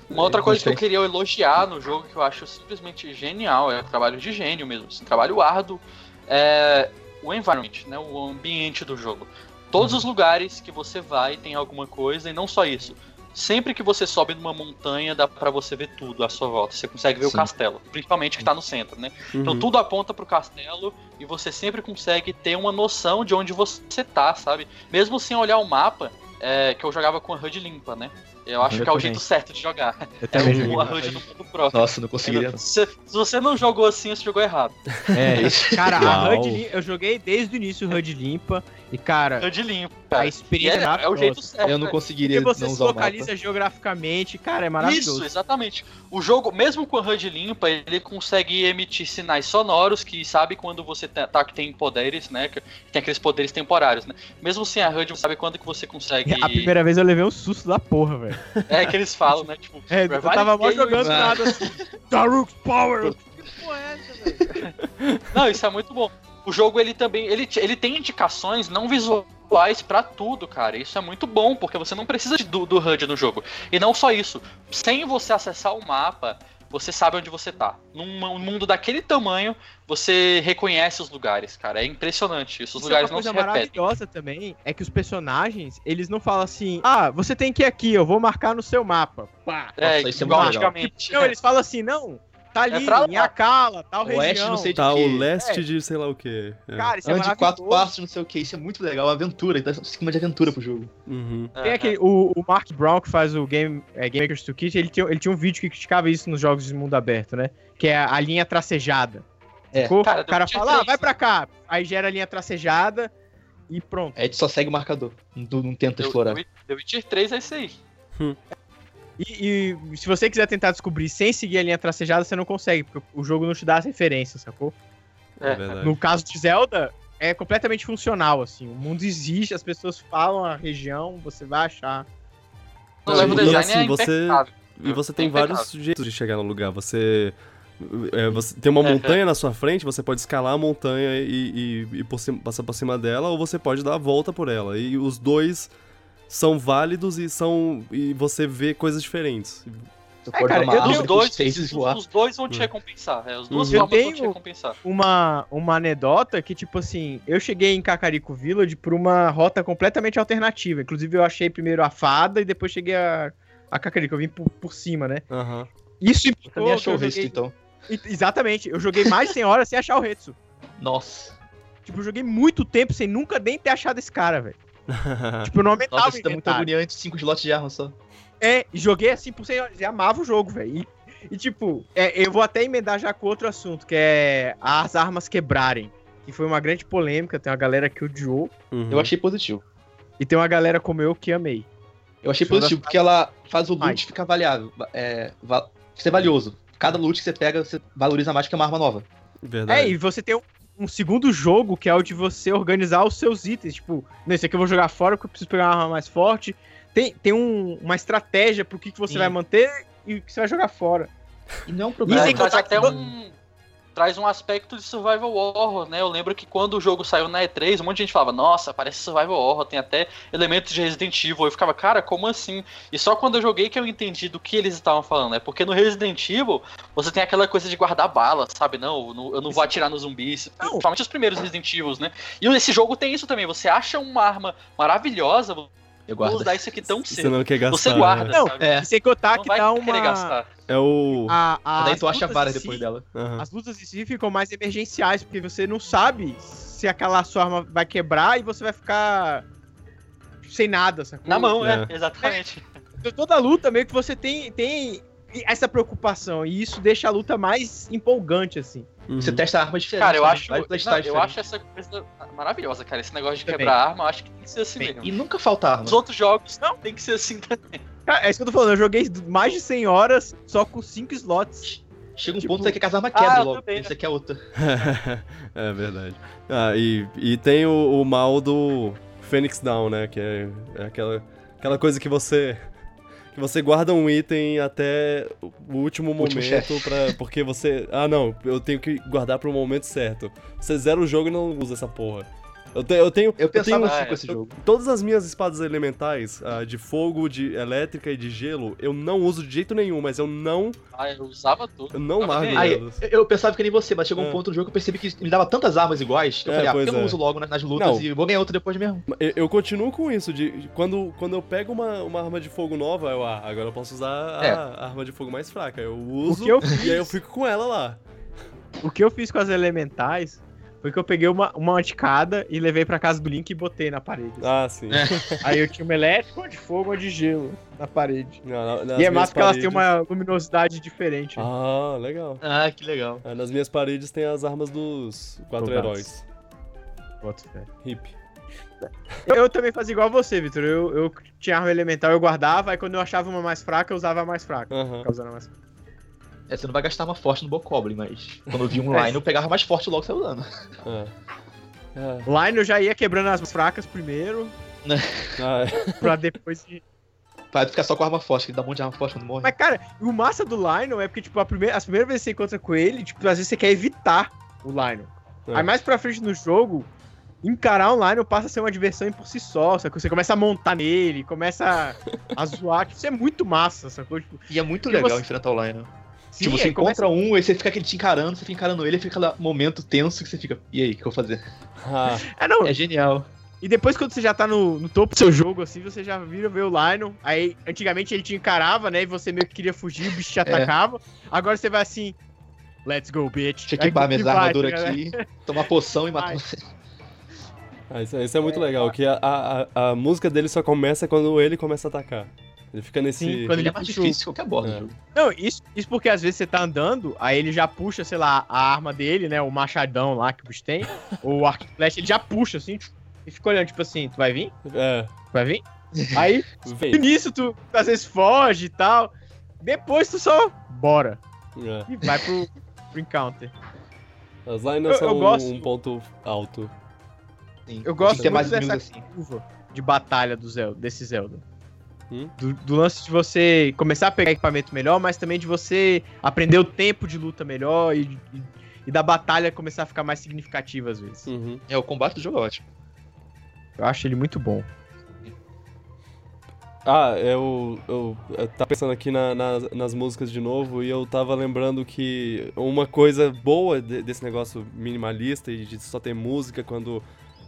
Uma outra É, coisa que eu queria elogiar no jogo que eu acho simplesmente genial, é trabalho de gênio mesmo, assim, trabalho árduo, é o environment, né, o ambiente do jogo. Todos Uhum. os lugares que você vai tem alguma coisa e não só isso. Sempre que você sobe numa montanha, dá pra você ver tudo à sua volta. Você consegue ver o Sim. castelo, principalmente que tá no centro, né? Então Uhum. tudo aponta pro castelo e você sempre consegue ter uma noção de onde você tá, sabe? Mesmo sem olhar o mapa, é, que eu jogava com a HUD limpa, né? Eu acho Eu que é o jeito certo de jogar. Eu É também o joguei. a HUD no mundo próximo. Nossa, não conseguiria. não. Se, se você não jogou assim, você jogou errado. É, cara, a. HUD eu joguei desde o início o HUD limpa e, cara, HUD limpa. a experiência é, é o maravilhosa. jeito certo. Eu não né? conseguiria Porque você não se o localiza mapa. geograficamente, cara, é maravilhoso. Isso, exatamente. O jogo, mesmo com a HUD limpa, ele consegue emitir sinais sonoros que sabe quando você tá, tá- que tem poderes, né? Que tem aqueles poderes temporários, né? Mesmo sem a HUD, você sabe quando que você consegue. A primeira vez eu levei um susto da porra, velho. É que eles falam, né? Tipo, É, eu tava mó jogando nada assim. Daruk's Power! Que porra é essa, velho? Não, isso é muito bom. O jogo ele também ele, ele tem indicações não visuais pra tudo, cara. Isso é muito bom porque você não precisa de- do, do HUD no jogo. E não só isso, sem você acessar o mapa, você sabe onde você tá. Num mundo daquele tamanho, você reconhece os lugares, cara. É impressionante isso. Os Isso lugares é uma não coisa se repetem. maravilhosa também é que os personagens, eles não falam assim, ah, você tem que ir aqui, eu vou marcar no seu mapa. Pá. É, Nossa, isso é igual antigamente. Não, eles falam assim, não, tá ali, pra lá. em Akala, tal Oeste, região. não sei de Tá quê. o leste É. de sei lá o que. Cara, isso é Ande quatro passos, não sei o que. Isso é muito legal, uma aventura. Dá um esquema de aventura pro jogo. Uhum. É, Tem é. aquele, o, o Mark Brown, que faz o Game, é, Game Maker's Toolkit, ele tinha, ele tinha um vídeo que criticava isso nos jogos de mundo aberto, né? Que é a linha tracejada. É. Sacou? Cara, o cara fala, ah, 3, vai pra cá. Aí gera a linha tracejada e pronto. Aí a gente só segue o marcador. Não, não tenta The- explorar. The, The Witcher 3 é isso aí. E, e se você quiser tentar descobrir sem seguir a linha tracejada, você não consegue, porque o jogo não te dá as referências, sacou? É É. verdade. No caso de Zelda, é completamente funcional, assim. O mundo existe, as pessoas falam a região, você vai achar. O Não, level e design assim, é você-. E você tem Impecável. vários jeitos de chegar no lugar. Você, é, você tem uma É. montanha na sua frente, você pode escalar a montanha e, e- e por cima- passar por cima dela, ou você pode dar a volta por ela. E os dois são válidos e são e você vê coisas diferentes. Você É, cara, eu tenho- dois, os os, dois vão te Hum. recompensar. É, os duas Uhum. formas Eu vão te tenho- recompensar. Uma, uma anedota que, tipo assim, eu cheguei em Cacarico Village por uma rota completamente alternativa. Inclusive, eu achei primeiro a fada e depois cheguei a, a Cacarico. Eu vim por, por cima, né? Aham. Isso implicou também que achou o resto, joguei... então. Exatamente. Eu joguei mais de 100 horas sem achar o Retsu. Nossa. Tipo, eu joguei muito tempo sem nunca nem ter achado esse cara, velho. Tipo, eu não aumentava Nossa, o isso tá muito inventário. agoniante. Cinco slots de arma só. É, e joguei assim por 100 horas. E amava o jogo, velho. E, e, tipo, é, eu vou até emendar já com outro assunto, que é as armas quebrarem. Que foi uma grande polêmica, tem uma galera que odiou. Uhum. Eu achei positivo. E tem uma galera como eu que amei. Eu achei Show positivo, das- porque ela faz o loot Mais. ficar variável. É, va- ser valioso. Cada loot que você pega, você valoriza mais que uma arma nova. Verdade. É, e você tem um, segundo jogo que é o de você organizar os seus itens. Tipo, nesse aqui eu vou jogar fora porque eu preciso pegar uma arma mais forte. Tem, tem um- uma estratégia pro que, que você Sim. vai manter e o que você vai jogar fora. E não é um E problema. sem É, traz contar que- até um. Traz um aspecto de survival horror, né? Eu lembro que quando o jogo saiu na E3, um monte de gente falava, nossa, parece survival horror, tem até elementos de Resident Evil. Eu ficava, cara, como assim? E só quando eu joguei que eu entendi do que eles estavam falando, né? Porque no Resident Evil, você tem aquela coisa de guardar bala, sabe? Não, eu não, eu não vou atirar nos zumbis. Não. Principalmente os primeiros Resident Evil, né? E esse jogo tem isso também. Você acha uma arma maravilhosa, vou Eu guardo. usar isso aqui tão Você cedo. não quer gastar. Você guarda? Não, sabe? É. E sem contar Não que dá uma. É o. A, a, Daí tu acha várias em depois si- dela. Aham. As lutas em si ficam mais emergenciais, porque você não sabe se aquela sua arma vai quebrar e você vai ficar sem nada, sacou? Na mão, É. é, exatamente. Então, Toda luta meio que você tem, tem essa preocupação, e isso deixa a luta mais empolgante, assim. Uhum. Você testa armas diferentes. Cara, eu né? acho, não, eu acho essa coisa maravilhosa, cara. Esse negócio de Também. quebrar arma, eu acho que tem que ser assim mesmo. E nunca falta arma. Os outros jogos não tem que ser assim também. Cara, é isso que eu tô falando, eu joguei mais de 100 horas só com 5 slots. Chega um Tipo- ponto que que as armas Ah, quebram eu logo. também, Isso aqui é outra. é verdade. Ah, e, e tem o, o mal do Phoenix Down, né? Que é, é aquela, aquela coisa que você. Que você guarda um item até o último Último momento pra, porque você. Ah não, eu tenho que guardar pro momento certo. Você zera o jogo e não usa essa porra. Eu, te- eu tenho. Eu pensava tenho- assim Ah, com esse eu- jogo. Todas as minhas espadas elementais, ah, de fogo, de elétrica e de gelo, eu não uso de jeito nenhum, mas eu não, Ah, eu usava tudo. eu não largo elas. eu- eu pensava que nem você, mas chegou É. um ponto do jogo que eu percebi que me dava tantas armas iguais que eu É, falei, ah, eu não é. uso logo nas, nas lutas Não. e vou ganhar outra depois mesmo? Eu, eu continuo com isso, de de quando, quando eu pego uma, uma arma de fogo nova, eu, ah, agora eu posso usar a, É. a arma de fogo mais fraca. Eu uso que eu e aí eu fico com ela lá. O que eu fiz com as elementais foi que eu peguei uma, uma de cada e levei pra casa do Link e botei na parede. Ah, sim. É. Aí eu tinha uma elétrica, uma de fogo, uma de gelo na parede. Na- na- e é massa porque elas têm paredes- uma luminosidade diferente. Ah, legal. Ah, que legal. Ah, nas minhas paredes tem as armas dos quatro Soldados. heróis. Boto fé. Hip. Eu também fazia igual a você, Vitor. Eu, eu tinha arma elemental, eu guardava, aí quando eu achava uma mais fraca, eu usava a mais fraca. Aham. Ficava usando a mais fraca. É, você não vai gastar uma forte no Bokoblin, mas quando eu vi um line, eu pegava mais forte logo saiu dando. É. É. Line eu já ia quebrando as fracas primeiro, Ah, é. pra depois ir. Pra ficar só com arma forte, que dá um monte de arma forte quando morre. Mas, cara, o massa do Lionel é porque, tipo, a primeira, as primeiras vezes que você encontra com ele, tipo, às vezes você quer evitar o Lionel. É. Aí mais pra frente no jogo, encarar um Lionel passa a ser uma diversão por si só, sacou? Você começa a montar nele, começa a, a zoar, tipo, isso é muito massa, sacou? Tipo, E é muito legal você- enfrentar o line. Sim, tipo, você aí encontra começa- um, aí você fica aquele te encarando, você fica encarando ele, fica aquele momento tenso que você fica, e aí, o que eu vou fazer? Ah, É, não, É genial. E depois, quando você já tá no, no topo do seu jogo, assim, você já vira ver o Lionel. Aí, antigamente ele te encarava, né? E você meio que queria fugir, o bicho te atacava. Agora você vai assim. Let's go, bitch. Deixa eu equipar que minhas armaduras tá aqui, tomar poção e matar você. ah, isso, isso é muito legal, que a, a, a- a música dele só começa quando ele começa a atacar. Ele fica nesse. Sim, quando Ele ele é mais puxa o- difícil que qualquer boss É. do jogo. Não, isso, isso porque às vezes você tá andando, aí ele já puxa, sei lá, a arma dele, né? O machadão lá que o bicho tem. ou o arco e flecha, ele já puxa, assim, e fica olhando, tipo assim, tu vai vir? É, Tu vai vir? Aí, no início, tu às vezes foge e tal. Depois tu só. Bora. É. E vai pro, pro encounter. As lines Eu- eu são gosto- um ponto alto. Sim. Eu gosto mais muito inimigos dessa assim. curva de batalha do Zelda, desse Zelda. Hum? Do, do lance de você começar a pegar equipamento melhor, mas também de você aprender o tempo de luta melhor e, e, e da batalha começar a ficar mais significativa às vezes. Uhum. É, o combate do jogo é ótimo. Eu acho ele muito bom. Ah, eu, eu, eu tava pensando aqui na- nas- nas músicas de novo e eu tava lembrando que uma coisa boa de- desse negócio minimalista e de só ter música quando,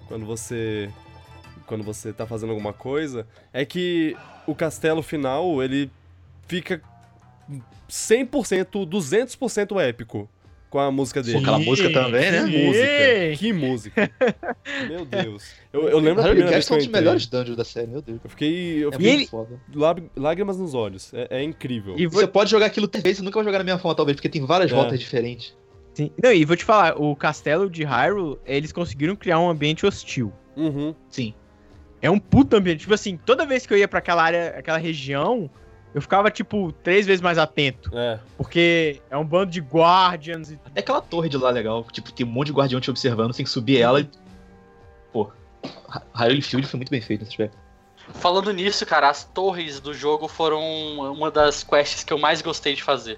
quando você quando você tá fazendo alguma coisa é que o castelo final ele fica 100%, 200% épico com a música dele. Pô, aquela música também, né? Que música, que música. Meu Deus. Eu, eu lembro a primeira vez que é eu um dos entrei. melhores dungeons da série, meu Deus. Eu fiquei, eu É fiquei ele- lágrimas nos olhos. É, é incrível. E vou, Você pode jogar aquilo três vezes e nunca vai jogar na mesma forma, talvez, porque tem várias É. rotas diferentes. sim. Não, e vou te falar, o castelo de Hyrule, eles conseguiram criar um ambiente hostil. Uhum. Sim. É um puto ambiente. Tipo assim, toda vez que eu ia pra aquela área, aquela região, eu ficava, tipo, três vezes mais atento. É. Porque é um bando de guardians e Até aquela torre de lá é legal. Tipo, tem um monte de guardião te observando, você tem que subir ela e. Pô. Hyrule Field foi muito bem feito nesse aspecto. Falando nisso, cara, as torres do jogo foram uma das quests que eu mais gostei de fazer.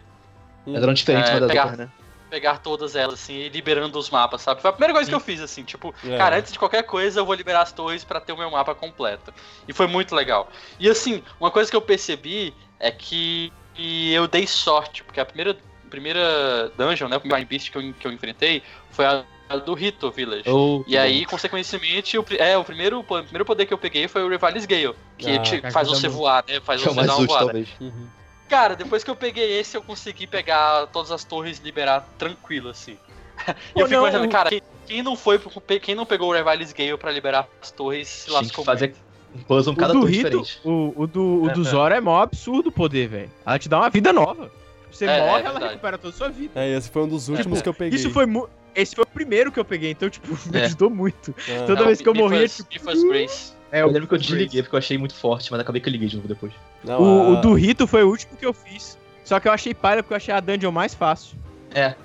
Elas eram diferentes É, uma das pegar- outras, né? Pegar todas elas, assim, e liberando os mapas, sabe? Foi a primeira coisa que eu fiz, assim, tipo, É. cara, antes de qualquer coisa eu vou liberar as torres pra ter o meu mapa completo. E foi muito legal. E assim, uma coisa que eu percebi é que, eu dei sorte, porque a primeira, primeira dungeon, né, o primeiro Beast que eu, que eu enfrentei foi a, do Rito Village. Oh, E aí, consequentemente, o, é, o primeiro, o primeiro poder que eu peguei foi o Rivalis Gale, que Ah, faz você voar, né? Faz que você dar uma voada. talvez. Uhum. Cara, depois que eu peguei esse, eu consegui pegar todas as torres e liberar tranquilo, assim. E eu fico não, pensando, cara, quem, quem não foi, pro- quem não pegou o Rivalis Gale pra liberar as torres se Tinha que lascou fazer um puzzle cada do torre Rito, diferente. o, o do, o É, do é. Zora é mó absurdo o poder, velho. Ela te dá uma vida nova. Você É, é morre, ela verdade. recupera toda a sua vida. É, esse foi um dos últimos Tipo, que eu peguei. Isso foi Esse foi o primeiro que eu peguei, então, tipo, me É. ajudou muito. É. toda vez que eu morria, tipo, Grace. É, Eu o, lembro que eu desliguei porque eu achei muito forte, mas acabei que eu liguei de novo depois. Não, o, a- o do Rito foi o último que eu fiz. Só que eu achei palha porque eu achei a dungeon mais fácil. É, É,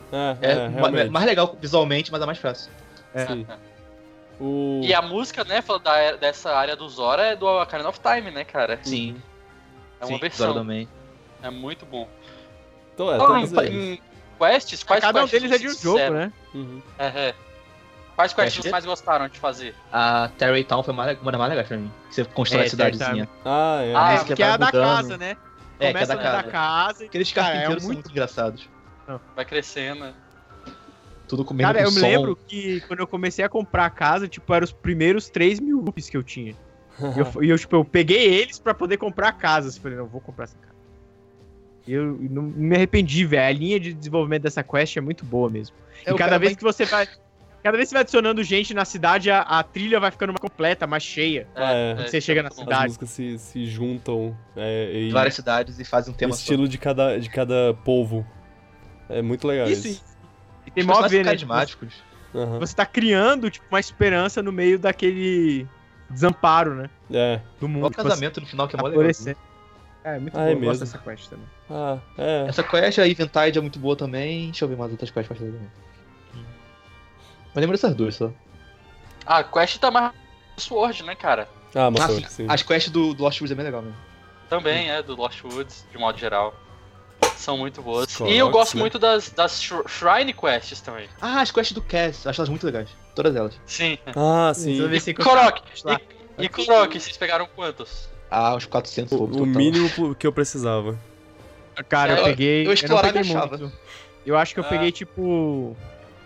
é, é, ma- realmente. mais legal visualmente, mas é mais fácil. É. Sim. O... E a música, né, falando da- dessa área do Zora é do Ocarina of Time, né, cara? Sim. É uma Sim, versão. Zora também. É muito bom. Então, é, todos em, em quests, quais Cada um deles é de um jogo, né? Uhum. É, é. Quais quests Quest? vocês mais gostaram de fazer? A Terry Town foi mais- uma das mais legais pra mim. Você constrói É, a cidadezinha. Ah, é. Ah, que é a da casa, né? É, que é Começa da da casa. casa. e, Aqueles cara, é carpinteiros são muito engraçados. Vai crescendo. Tudo comendo Cara, com eu me som. lembro que quando eu comecei a comprar a casa, tipo, eram os primeiros 3 mil rupees que eu tinha. E eu, e eu, tipo, eu peguei eles pra poder comprar a casa. Eu falei, não, vou comprar essa casa. E eu não me arrependi, velho. A linha de desenvolvimento dessa quest é muito boa mesmo. É, e cada vez vai- que você vai. Cada vez que você vai adicionando gente na cidade, a, a trilha vai ficando mais completa, mais cheia. É. Quando você chega na bom. As cidade. músicas se, se juntam é, e várias cidades e fazem um o tema estilo de cada, de cada povo. É muito legal Isso, isso. e, e tem mó ver, né? carismáticos. Aham. Você tá criando, tipo, uma esperança no meio daquele desamparo, né? É. Do Olha mundo. o Tipo, casamento no final que é mó legal. florescendo. É, muito Ah, bom. é eu gosto mesmo. dessa quest também. Ah, é. Essa quest, a Eventide é muito boa também. Deixa eu ver mais outras quests pra fazer também. Mas lembro dessas duas só. Ah, a quest tá mais Sword, né, cara? Ah, mas sim. sim. As quests do, do Lost Woods é bem legal mesmo. Também é do Lost Woods, de modo geral. São muito boas. E eu gosto né? muito das, das Shri- Shrine Quests também. Ah, as quests do Cass. Acho elas muito legais. Todas elas. Sim. Ah, sim. Você Korok! E, e Korok, vocês pegaram quantos? Ah, uns 400 e O, o mínimo que eu precisava. Cara, eu, Eu- peguei. eu não explorava e muito. Eu acho que eu Ah. peguei, tipo.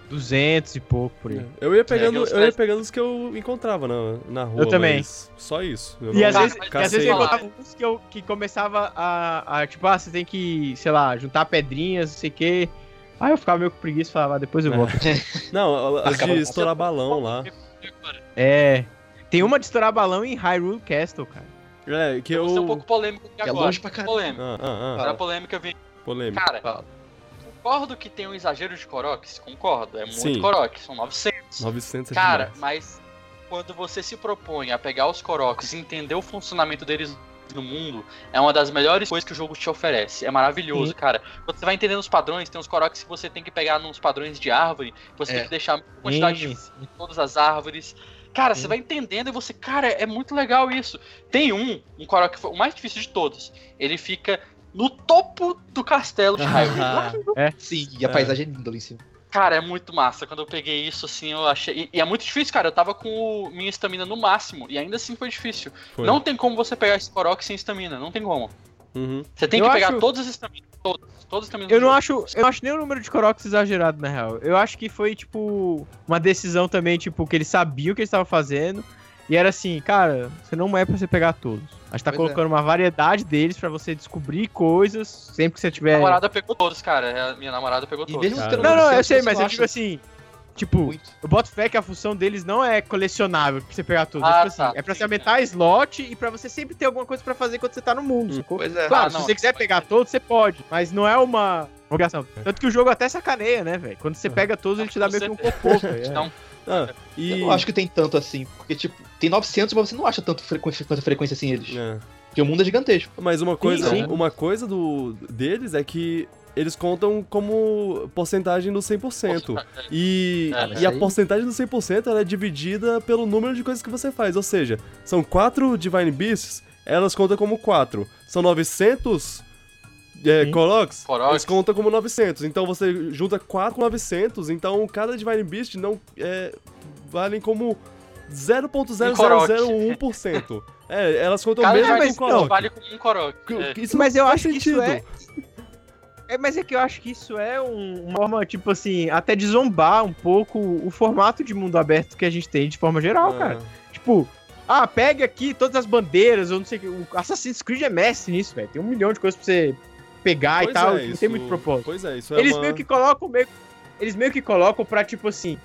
200 e pouco por aí. Eu ia pegando, os eu ia pegando os que eu encontrava na, na rua. Eu também. mas Só isso. Eu E não às vezes, e às vezes eu encontrava uns que, eu, que começava a, a, Tipo, ah, você tem que, sei lá, juntar pedrinhas, não sei o quê. Aí eu ficava meio com preguiça e falava, ah, depois eu É. volto. Não, as de estourar balão lá. É. Tem uma de estourar balão em Hyrule Castle, cara. É, que Eu eu. vou ser um pouco polêmico aqui É agora. longe pra caralho. Polêmico. Ah, ah, Agora ah. a polêmica vem. Polêmica. Cara. Concordo que tem um exagero de Koroks? Concordo. É muito Sim. Koroks, são 900. 900 é Cara, demais. mas quando você se propõe a pegar os Koroks e entender o funcionamento deles no mundo, é uma das melhores coisas que o jogo te oferece. É maravilhoso, cara. Quando você vai entendendo os padrões, tem uns Koroks que você tem que pegar nos padrões de árvore, você É. tem que deixar a quantidade de Sim. em todas as árvores. Cara, você vai entendendo e você, cara, é muito legal isso. Tem um, um Korok que foi o mais difícil de todos. Ele fica no topo do castelo de Hyrule. Lá no- Sim, e a É. paisagem é linda ali em cima. Cara, é muito massa. Quando eu peguei isso, assim, eu achei. E, e é muito difícil, cara. Eu tava com o- minha estamina no máximo. E ainda assim foi difícil. Foi. Não tem como você pegar esse Korok sem estamina. Não tem como. Uhum. Você tem Eu que pegar acho- todas as estaminas. Todas. Todas as estaminas Eu não jogo. acho, eu não acho nem o número de Koroks exagerado, na real. Eu acho que foi, tipo, uma decisão também, tipo, que eles sabiam o que eles estavam fazendo. E era assim, cara, você não é pra você pegar todos. A gente tá Pois colocando uma variedade deles pra você descobrir coisas sempre que você Minha tiver. namorada pegou todos, cara. É, Minha namorada pegou E todos. mesmo Cara. Não, não, eu 900, sei, mas eu digo assim, tipo, muito. eu boto fé que a função deles não é colecionável pra você pegar tudo. Ah, é, tipo assim, tá, é pra sim, você aumentar slot e pra você sempre ter alguma coisa pra fazer quando você tá no mundo, Hum. sacou? Pois é. Claro, Ah, se não. você quiser pegar todos, você pode, mas não é uma obrigação. Tanto que o jogo até sacaneia, né, velho? Quando você pega todos, ele te dá meio que um cocô, velho. é. Então, Ah, e... Eu não acho que tem tanto assim, porque, tipo, tem 900, mas você não acha tanto fre com tanta frequência assim eles. É. Porque o mundo é gigantesco. Mas uma coisa, sim. uma coisa do, deles é que eles contam como porcentagem do 100%. E, É, e a porcentagem do 100% ela é dividida pelo número de coisas que você faz. Ou seja, são 4 Divine Beasts, elas contam como 4. São 900 é, Sim. Koroks, Koroks. eles contam como 900. Então você junta 4 com 900, então cada Divine Beast não é, valem como 0.0001%. É, elas contam Cada mesmo mas com não, Korok. vale como um Korok. É. Isso Mas eu faz acho que isso sentido. é. É, mas é que eu acho que isso é um- uma forma, tipo assim, até de zombar um pouco o formato de mundo aberto que a gente tem de forma geral, Ah. cara. Tipo, ah, pega aqui todas as bandeiras, ou não sei o que. O Assassin's Creed é mestre nisso, velho. Tem um milhão de coisas pra você pegar e Pois tal. é, não isso- tem muito propósito. Pois é, isso é Eles uma... meio que colocam meio. Eles meio que colocam pra, tipo assim.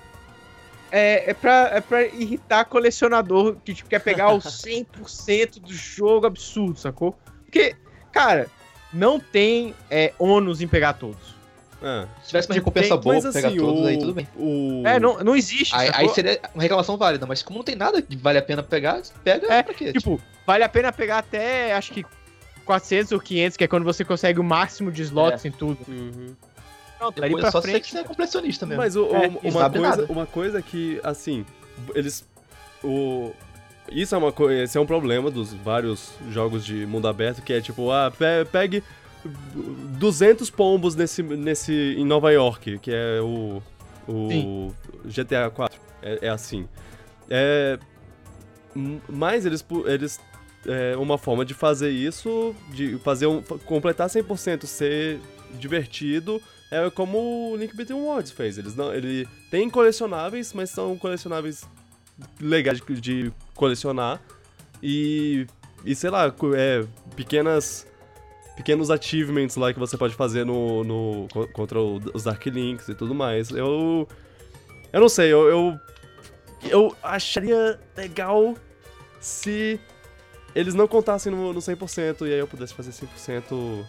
É, é, pra, é pra irritar colecionador que tipo, quer pegar o 100% do jogo absurdo, sacou? Porque, cara, não tem é, ônus em pegar todos. É. Se tivesse uma recompensa Tem- boa pra pegar assim, todos, o... aí tudo bem. O... É, não, não existe. Aí, aí seria uma reclamação válida, mas como não tem nada que vale a pena pegar, pega É, pra quê? Tipo, vale a pena pegar até, acho que 400 ou 500, que é quando você consegue o máximo de slots em tudo. Uhum. Pronto, dali pra só se você frente. quiser completionista mesmo. Mas o- o- É, não uma, coisa, nada. uma coisa que, assim, eles... O... Isso é uma coisa, esse é um problema dos vários jogos de mundo aberto, que é tipo, ah, pe- pegue 200 pombos nesse, nesse, em Nova York, que é o, o GTA 4, é, é assim. É, mas eles, eles é uma forma de fazer isso, de fazer um, completar 100% ser divertido, é como o Link Between Worlds fez. Eles não, ele tem colecionáveis, mas são colecionáveis legais de, de colecionar e e sei lá, é pequenas pequenos achievements lá que você pode fazer no, no co- contra os Dark Links e tudo mais. Eu eu não sei, eu eu, eu acharia legal se eles não contassem no, no 100% e aí eu pudesse fazer 100%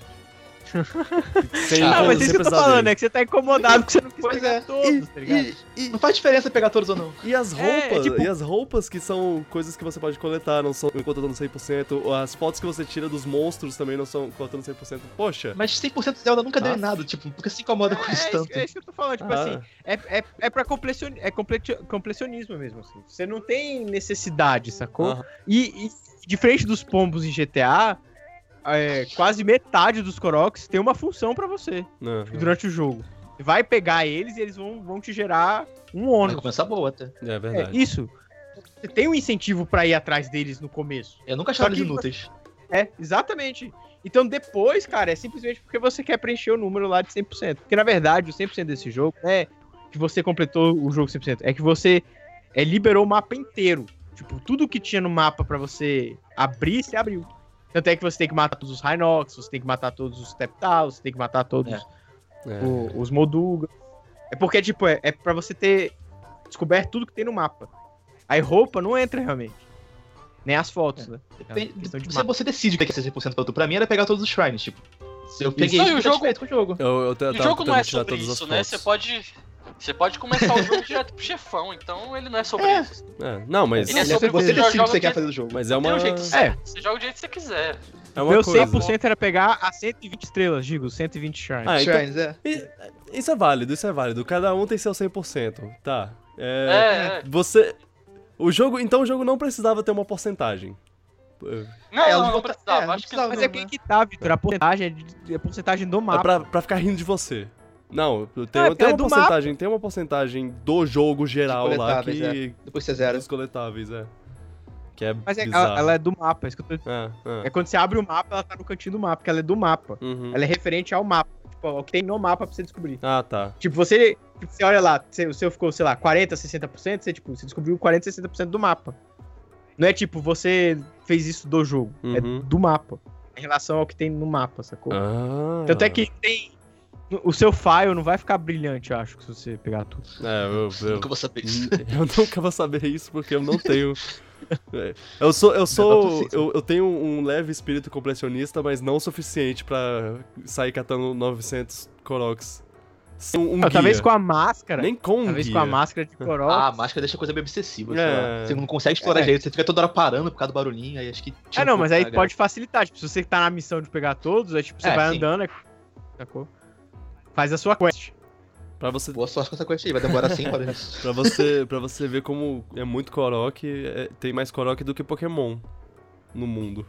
sem Ah, Ah, mas sem isso que eu tô falando, deles. é que você tá incomodado porque você não quis Pois pegar é. todos, tá ligado? E, e, Não faz diferença pegar todos ou não. e as É, roupas, tipo- e as roupas que são coisas que você pode coletar, não são contando 100%, as fotos que você tira dos monstros também não são contando 100%. Poxa. Mas 100% Zelda nunca deu Ah. em nada, tipo, porque se incomoda com É, isso é, tanto. isso, é isso que eu tô falando, tipo Ah. assim, é, é, é pra complecion, é completi- completionismo mesmo, assim. Você não tem necessidade, sacou? Aham. E, e diferente dos pombos em GTA, é, quase metade dos Koroks tem uma função pra você Aham. durante o jogo. Você vai pegar eles e eles vão, vão te gerar um ônus. recompensa boa até. É É, verdade. isso. Você tem um incentivo pra ir atrás deles no começo. Eu nunca achava eles inúteis. É, exatamente. Então depois, cara, é simplesmente porque você quer preencher o número lá de 100%. Porque na verdade, o 100% desse jogo é que você completou o jogo 100%. É que você é, liberou o mapa inteiro. Tipo, tudo que tinha no mapa pra você abrir, você abriu. Tanto é que você tem que matar todos os Rhinox, você tem que matar todos os Teptals, você tem que matar todos É. É. o- os Moduga. É porque, tipo, é, é pra você ter descoberto tudo que tem no mapa. Aí roupa não entra realmente. Nem as fotos, né? É uma Depende- de Você, mapa. você decide o que é que é 100% pra tu. Pra mim era pegar todos os shrines, tipo. Se eu peguei Não, e isso, o eu tô jogo- com o jogo. Eu, eu, eu O tava jogo não é sobre todas as isso, né? fotos. Você pode. Você pode começar o jogo direto pro chefão, então ele não é sobre É. isso. É, não, mas, Ele é Você, sobre você decide o que joga você quer que- fazer do jogo. mas é uma, um jeito certo. Você joga o jeito que você quiser. é uma Meu coisa. 100% era pegar a 120 estrelas, digo, 120 shrines. Ah, então, Shrines, é. E- Isso é válido, isso é válido. Cada um tem seu 100%, tá? É, É, é. Você. O, O jogo, então o jogo não precisava ter uma porcentagem. Não, É, não, não precisava. é, não acho que precisava, Mas não, é que né? que tá, Vitor. A porcentagem é, de- é a porcentagem do É mapa. pra, pra ficar rindo de você. Não, tem, Ah, tem é uma porcentagem, tem uma porcentagem do jogo geral lá que. Depois você zera. Dos coletáveis, é. Que é Mas é, ela, ela é do mapa. é isso que eu tô- É, é. É quando você abre o mapa, ela tá no cantinho do mapa, porque ela é do mapa. Uhum. Ela é referente ao mapa. Tipo, o que tem no mapa pra você descobrir. Ah, tá. Tipo, você, tipo, você olha lá, você- o seu ficou, sei lá, 40, 60%, você, tipo, você descobriu 40, 60% do mapa. Não é tipo, você fez isso do jogo, é Uhum. do mapa. Em relação ao que tem no mapa, sacou? Ah. Tanto é que tem. O seu file não vai ficar brilhante, eu acho, se você pegar tudo. É, eu, eu, Nunca vou saber isso. eu nunca vou saber isso porque eu não tenho. É, Eu sou, eu sou, sim. eu, eu tenho um leve espírito completionista, mas não o suficiente pra sair catando 900 Koroks. Sem um, um Ah, Talvez guia. com a máscara. Nem com um talvez guia. com a máscara de Korok. Ah, a máscara deixa a coisa meio obsessiva, É. Você não consegue explorar É. direito, você fica toda hora parando por causa do barulhinho, aí acho que... tira É, um não, mas aí pode facilitar. Tipo, se você tá na missão de pegar todos, aí tipo, você É, vai sim. andando, é- sacou? Faz a sua quest. Pra você, Boa sorte com essa quest aí, vai demorar 100 horas. pra você, pra você ver como é muito Korok, é- tem mais Korok do que Pokémon no mundo.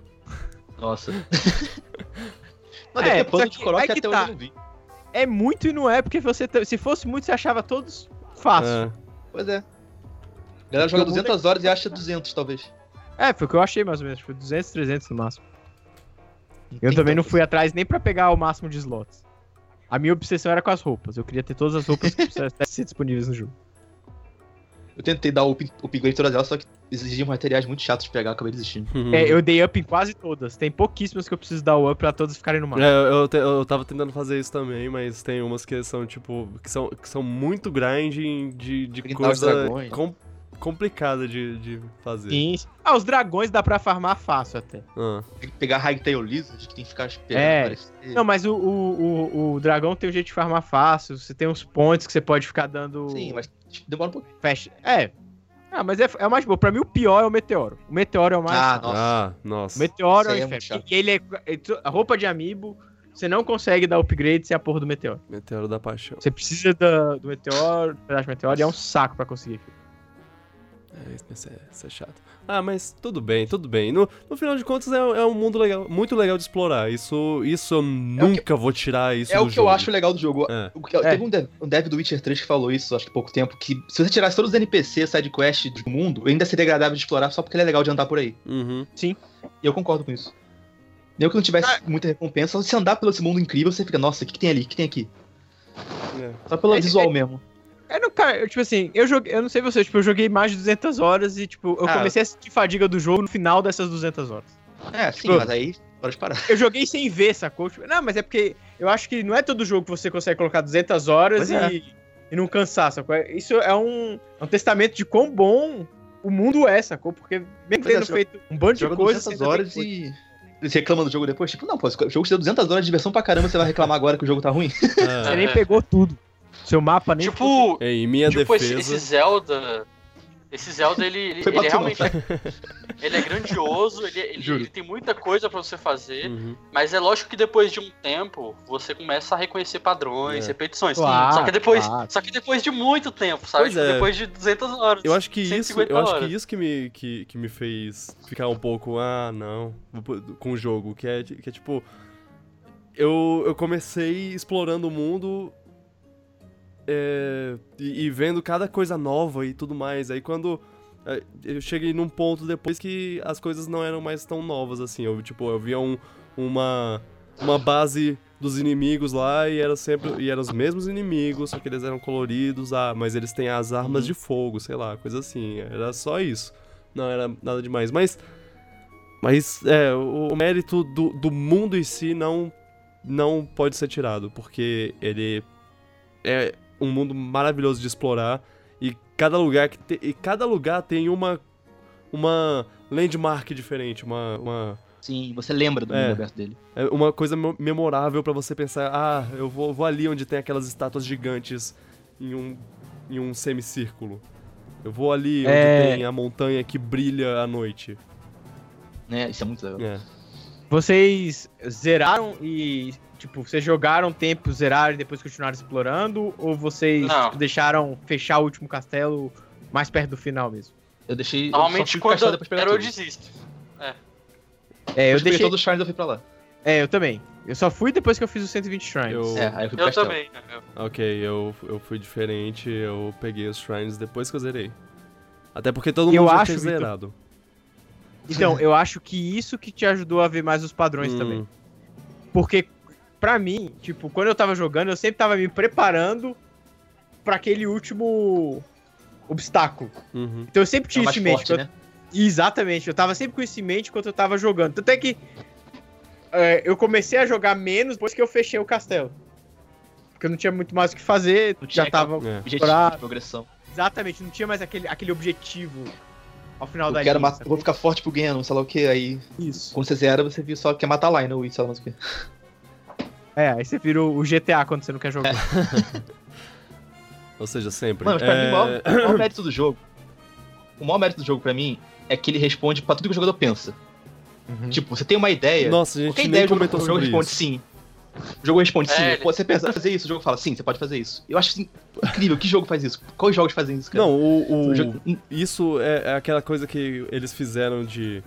Nossa. Não, É, plano que- de Korok aí que até tá. eu não vi. É muito e não é, porque você se fosse muito, você achava todos fácil. É. Pois é. A galera joga o mundo é 200 horas e acha 200, talvez. É, foi o que eu achei mais ou menos. Foi 200, 300 no máximo. Eu tem também não fui atrás nem pra pegar o máximo de slots. A minha obsessão era com as roupas. Eu queria ter todas as roupas que precisassem ser disponíveis no jogo. Eu tentei dar o up- upgrade em todas elas, só que exigiam materiais muito chatos de pegar, acabei desistindo. É, eu dei up em quase todas. Tem pouquíssimas que eu preciso dar o up pra todas ficarem no mapa. É, eu, te- eu tava tentando fazer isso também, mas tem umas que são, tipo, que são, que são muito grinding de, de Grindar coisa com- complicada de, de fazer. Sim. Ah, os dragões dá pra farmar fácil até. Ah, Tem que pegar Hagtail Lizard, que tem que ficar esperando É. aparecer. Não, mas o, o, o, o dragão tem um jeito de farmar fácil. Você tem uns points que você pode ficar dando. Sim, mas tipo, demora um pouquinho. Fast. É. Ah, mas é, é o mais bom. Pra mim, o pior é o meteoro. O meteoro é o mais. Ah. Nossa. ah, O nossa. meteoro é o Isso aí é inferno. muito e ele é. é A roupa de amiibo, você não consegue dar upgrade sem a porra do meteoro. Meteoro da paixão. Você precisa da- do meteoro, pedaço de meteoro, e é um saco pra conseguir. É, isso, é, isso é chato. Ah, mas tudo bem, tudo bem. No, no final de contas, é, é um mundo legal, muito legal de explorar. Isso, isso eu nunca vou tirar isso É do o que jogo. eu acho legal do jogo. É. O que- É. Teve um dev, um dev do Witcher 3 que falou isso, acho que há pouco tempo, que se você tirasse todos os NPCs, sidequests do mundo, ainda seria agradável de explorar só porque ele é legal de andar por aí. Uhum. E eu concordo com isso. Nem que não tivesse Ah. muita recompensa, se andar pelo esse mundo incrível, você fica, nossa, o que, que tem ali? O que tem aqui? É. Só pelo É, visual é- mesmo. É, não, cara, eu, tipo assim, eu joguei, eu não sei você, tipo, eu joguei mais de 200 horas e, tipo, eu Ah. comecei a sentir fadiga do jogo no final dessas 200 horas. É, sim, Tipo- mas aí, hora de parar. Eu joguei sem ver, sacou? Tipo, não, mas é porque eu acho que não é todo jogo que você consegue colocar 200 horas e, é. e não cansar, sacou? Isso é um, é um testamento de quão bom o mundo é, sacou? Porque mesmo Pois é, tendo você feito um bando de coisas... 200 você ainda horas e... Você reclama do jogo depois? Tipo, não, pô, esse jogo te deu 200 horas de diversão pra caramba, você vai reclamar agora que o jogo tá ruim? coisa. Você Ah, nem pegou tudo. Seu mapa nem... Tipo, em minha tipo esse, defesa. esse Zelda. Esse Zelda, ele, ele, ele realmente. Ele é grandioso, ele, ele, ele tem muita coisa pra você fazer. Uhum. Mas é lógico que depois de um tempo, você começa a reconhecer padrões, É. repetições. Claro, só, que depois, claro. só que depois de muito tempo, sabe? Tipo, é. depois de 200 horas. Eu acho que isso, 150 eu acho que isso que me, que, que me fez ficar um pouco, ah, não, com o jogo, que é, que é tipo, eu, eu comecei explorando o mundo é, e, e vendo cada coisa nova e tudo mais, aí quando é, eu cheguei num ponto depois que as coisas não eram mais tão novas assim, eu, tipo, eu via um, uma, uma base dos inimigos lá e era sempre e eram os mesmos inimigos, só que eles eram coloridos, ah, mas eles têm as armas Uhum. de fogo, sei lá, coisa assim. Era só isso. Não era nada demais, mas mas é, o, o mérito do, do mundo em si não não pode ser tirado, porque ele é um mundo maravilhoso de explorar e cada lugar que te- e cada lugar tem uma uma landmark diferente, uma, uma Sim, você lembra do É. mundo aberto dele. é uma coisa mo- memorável pra você pensar, ah, eu vou, vou ali onde tem aquelas estátuas gigantes em um, em um semicírculo. Eu vou ali onde É. tem a montanha que brilha à noite. Né? Isso é muito legal. É. Vocês zeraram e, tipo, vocês jogaram tempo, zeraram e depois continuaram explorando? Ou vocês tipo, deixaram fechar o último castelo mais perto do final mesmo? Eu deixei. Normalmente eu quando eu eu tudo. desisto. É, eu que eu peguei deixei. todos os shrines eu fui pra lá. É, eu também. Eu só fui depois que eu fiz os 120 shrines. Eu- É, aí eu fui Eu castelo. também. eu- Ok, eu, eu fui diferente, eu peguei os shrines depois que eu zerei. Até porque todo mundo Eu já acho, tinha zerado. Então, eu acho que isso que te ajudou a ver mais os padrões Hum, também. Porque, pra mim, tipo, quando eu tava jogando, eu sempre tava me preparando pra aquele último obstáculo. uhum. Então eu sempre É tinha o isso em mente. forte, eu- né? Exatamente, eu tava sempre com isso em mente enquanto eu tava jogando. Tanto é que é, eu comecei a jogar menos depois que eu fechei o castelo. Porque eu não tinha muito mais o que fazer, Não tinha já tava. É. Objetivo Pra- de progressão. Exatamente, não tinha mais aquele, aquele objetivo ao final Eu da quero linha, matar, eu vou ficar forte pro Ganon, sei lá o que. Aí, Isso. quando você zera, você viu só que quer matar a Line ou sei lá mais o que. É, aí você vira o GTA quando você não quer jogar. Ou seja, sempre. Mano, mas pra É, mim, o maior, o maior mérito do jogo. O maior mérito do jogo pra mim é que ele responde pra tudo que o jogador pensa. Uhum. Tipo, você tem uma ideia. Nossa, a gente qualquer nem ideia o jogo, comentou o jogo sobre responde isso. sim. O jogo responde sim. É, ele- Pô, você pensa, fazer isso, o jogo fala sim, você pode fazer isso. Eu acho assim, incrível. Que jogo faz isso? Quais jogos fazem isso, cara? Não, o, o- O jogo- isso é, é aquela coisa que eles fizeram de.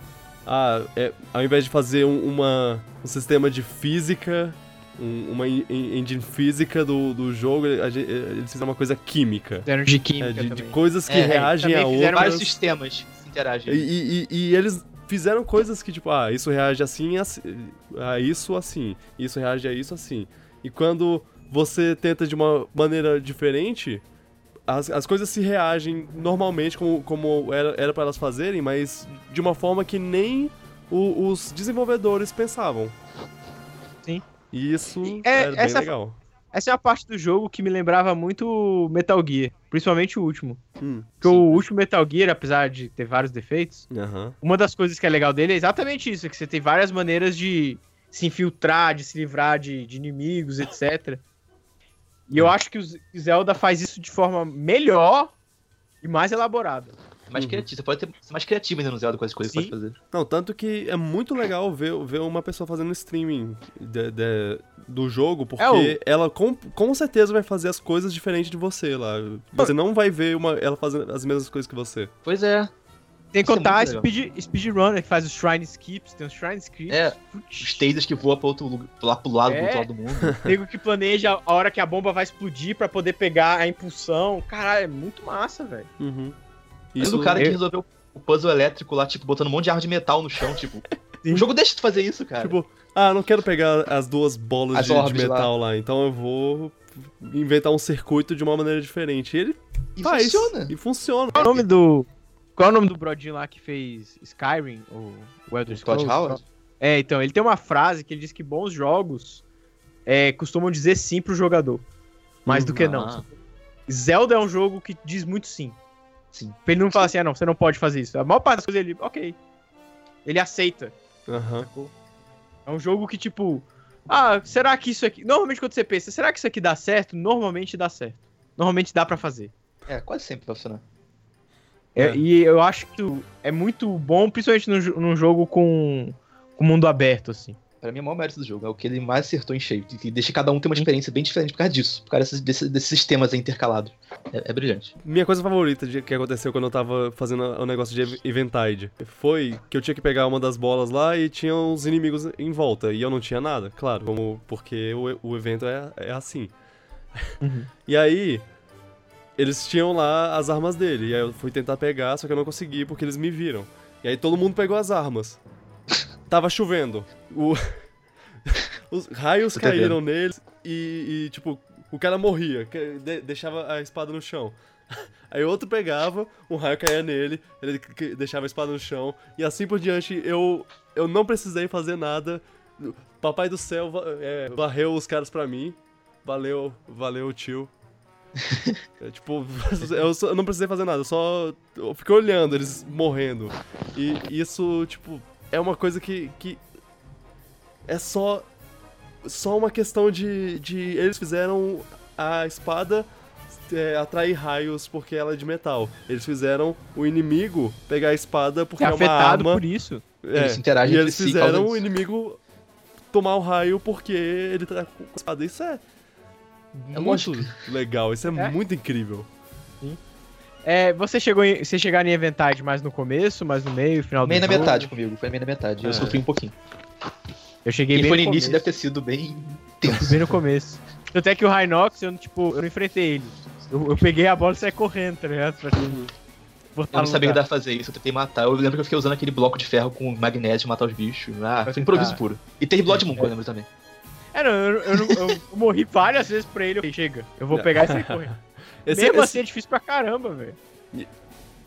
Ah, é, ao invés de fazer um, uma, um sistema de física, um- uma en- en- engine física do, do jogo, gente- eles fizeram uma coisa química. Fizeram de É, química de, de também. coisas que É, reagem a fizeram outras. vários sistemas que se interagem. E, e- e- e eles fizeram coisas que, tipo, ah, isso reage assim, assim, a isso assim, isso reage a isso assim. E quando você tenta de uma maneira diferente, as, as coisas se reagem normalmente como, como era, era para elas fazerem, mas de uma forma que nem o- os desenvolvedores pensavam. Sim. E isso E é, é- bem essa- legal. Essa é a parte do jogo que me lembrava muito Metal Gear, principalmente o último. Hum, Porque o último Metal Gear, apesar de ter vários defeitos, aham. uma das coisas que é legal dele é exatamente isso, é que você tem várias maneiras de se infiltrar, de se livrar de, de inimigos, etc. E eu acho que o Zelda faz isso de forma melhor e mais elaborada. Mais Uhum. criativo. Você pode ter, ser mais criativo ainda no Zelda com as coisas que Sim. pode fazer. Não, tanto que é muito legal ver, ver uma pessoa fazendo streaming de- de- do jogo, porque É o- ela com, com certeza vai fazer as coisas diferentes de você lá. Você não vai ver uma, ela fazendo as mesmas coisas que você. Pois é. Tem que é contar legal. speed, speedrunner que faz os shrine skips, tem os shrine skips. É, Putz, Os tasers que voam pra outro lugar, lá pro lado, É. pro outro lado do mundo. Nego que planeja a hora que a bomba vai explodir pra poder pegar a impulsão. Caralho, é muito massa, velho. Uhum. Isso, do cara eu- que resolveu o puzzle elétrico lá, tipo, botando um monte de arma de metal no chão, tipo. Sim. O jogo deixa de fazer isso, cara. Tipo, ah, não quero pegar as duas bolas As de, de orbes lá. metal lá. então eu vou inventar um circuito de uma maneira diferente. E ele e faz. funciona. E funciona. Qual é o nome do. Qual é o nome do brodinho lá que fez Skyrim? Ou o Elder Todd Scrolls? Howard? É, então, ele tem uma frase que ele diz que bons jogos é, costumam dizer sim pro jogador. Mais do que Ah. não. Zelda é um jogo que diz muito sim. Sim. Ele não fala assim, ah não, você não pode fazer isso. A maior parte das coisas ele, ok. Ele aceita. Aham. sacou? É um jogo que, tipo, ah, será que isso aqui. Normalmente quando você pensa, será que isso aqui dá certo? Normalmente dá certo. Normalmente dá pra fazer. É, quase sempre vai funcionar. É, É. E eu acho que é muito bom, principalmente num, num jogo com, com mundo aberto, assim. Pra mim, é o maior mérito do jogo. É o que ele mais acertou em cheio. E deixa cada um ter uma experiência bem diferente por causa disso. Por causa desses, desses, sistemas intercalados. É, é brilhante. Minha coisa favorita de, que aconteceu quando eu tava fazendo o negócio de Ev- Eventide foi que eu tinha que pegar uma das bolas lá e tinha uns inimigos em volta. E eu não tinha nada, claro, como, porque o, o evento é, é assim. Uhum. E aí, eles tinham lá as armas dele. E aí eu fui tentar pegar, só que eu não consegui porque eles me viram. E aí todo mundo pegou as armas. Tava chovendo. O- Os raios Tô entendendo. caíram neles e, e, tipo, o cara morria, de- deixava a espada no chão. Aí outro pegava, um raio caía nele, ele deixava a espada no chão, e assim por diante eu, eu não precisei fazer nada. Papai do céu é, varreu os caras pra mim. Valeu, valeu, tio. É, tipo, eu, só- eu não precisei fazer nada, eu só eu fiquei olhando eles morrendo. E isso, tipo, é uma coisa que, que é só só uma questão de, de eles fizeram a espada é, atrair raios porque ela é de metal. Eles fizeram o inimigo pegar a espada porque É é uma afetado arma. por isso. É, Eles interagem e eles si, fizeram o inimigo tomar o raio porque ele tá com a espada. Isso é, É muito legal, isso é, É. muito incrível. É, você chegou em, você chegaram em Eventide mais no começo, mais no meio, final do Meio na jogo? metade comigo, foi meio na metade. Eu É. sofri um pouquinho. Eu cheguei Quem bem foi no início começo. deve ter sido bem tenso. Bem no começo. Tanto é que o Rhinox, eu, tipo, eu não enfrentei ele. Eu, eu peguei a bola e saí correndo, tá ligado? Pra botar Eu não sabia pra fazer isso, eu tentei matar. Eu lembro que eu fiquei usando aquele bloco de ferro com magnésio de matar os bichos. Ah, Pra foi improviso puro. E teve Blood Moon, que eu lembro também. É, não, eu, eu, eu- eu morri várias vezes pra ele. Chega, eu vou pegar e sair correndo. Esse, Mesmo esse- assim é difícil pra caramba, velho.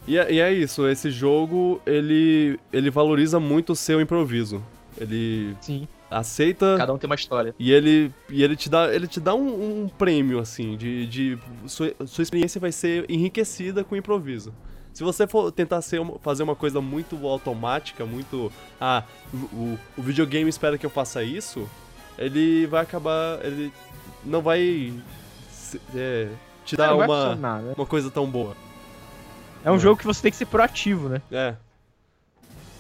e, é, e é isso, esse jogo, ele, ele valoriza muito o seu improviso. Ele Sim. aceita Cada um tem uma história. e ele, e ele te dá, ele te dá um, um prêmio, assim, de, de sua, sua experiência vai ser enriquecida com improviso. Se você for tentar ser fazer uma coisa muito automática, muito. Ah, o, o- o videogame espera que eu faça isso, ele vai acabar. Ele não vai é, te dar uma, funcionar, né? uma coisa tão boa. É um Não. jogo que você tem que ser proativo, né? É.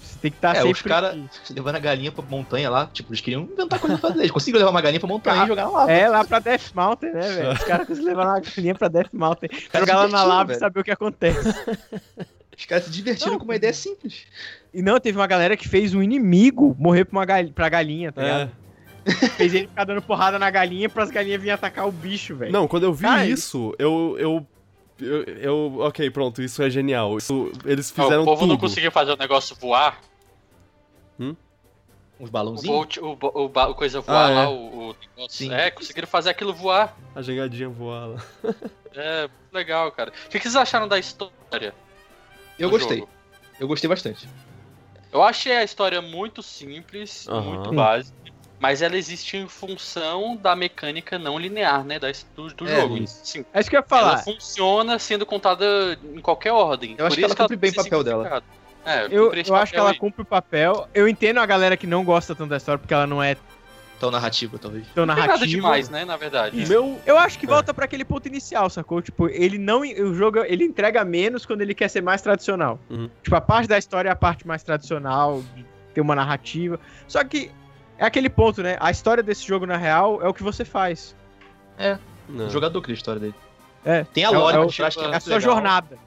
Você tem que estar É, sempre... os cara- Levando a galinha pra montanha lá, tipo, eles queriam inventar coisa pra fazer. Eles conseguiram levar uma galinha pra montanha e jogar lá. É, lá pra Death Mountain, né, velho? Os caras conseguem levar uma galinha pra Death Mountain. Cara, Jogar lá na lava e saber o que acontece. Os caras se divertiram Não, com uma ideia simples. E não, teve uma galera que fez um inimigo morrer pra, uma gal... pra galinha, tá É. ligado? Fez ele ficar dando porrada na galinha pras galinhas virem atacar o bicho, velho. Não, quando eu vi Cara, isso, eu, eu, eu. eu- Ok, pronto, isso é genial. Isso, eles fizeram o povo tudo. não conseguiu fazer o negócio voar. Uns O, balãozinhos. Bolt, o, o, ba- o coisa voar Ah, é. lá, o, o negócio. É, conseguiram fazer aquilo voar. A jangadinha voar lá. É, legal, cara. O que, vocês acharam da história? Eu gostei. jogo? Eu gostei bastante. Eu achei a história muito simples, muito básica, mas ela existe em função da mecânica não linear, né, da, do, do É, jogo. isso. Sim, É isso que eu ia ela falar. funciona sendo contada em qualquer ordem. Eu acho que ela cumpre bem o papel dela. É, Eu, eu acho que ela aí. cumpre o papel. Eu entendo a galera que não gosta tanto da história porque ela não é Tão narrativa, talvez. tão Não tem narrativa. nada demais, né, na verdade. O meu. Eu acho que É. volta pra aquele ponto inicial, sacou? Tipo, ele não. O jogo ele entrega menos quando ele quer ser mais tradicional. Uhum. Tipo, a parte da história é a parte mais tradicional, de ter uma narrativa. Só que é aquele ponto, né? A história desse jogo, na real, é o que você faz. Não. O jogador cria a história dele. É. Tem a É lore é o- trás que é É a sua legal. jornada.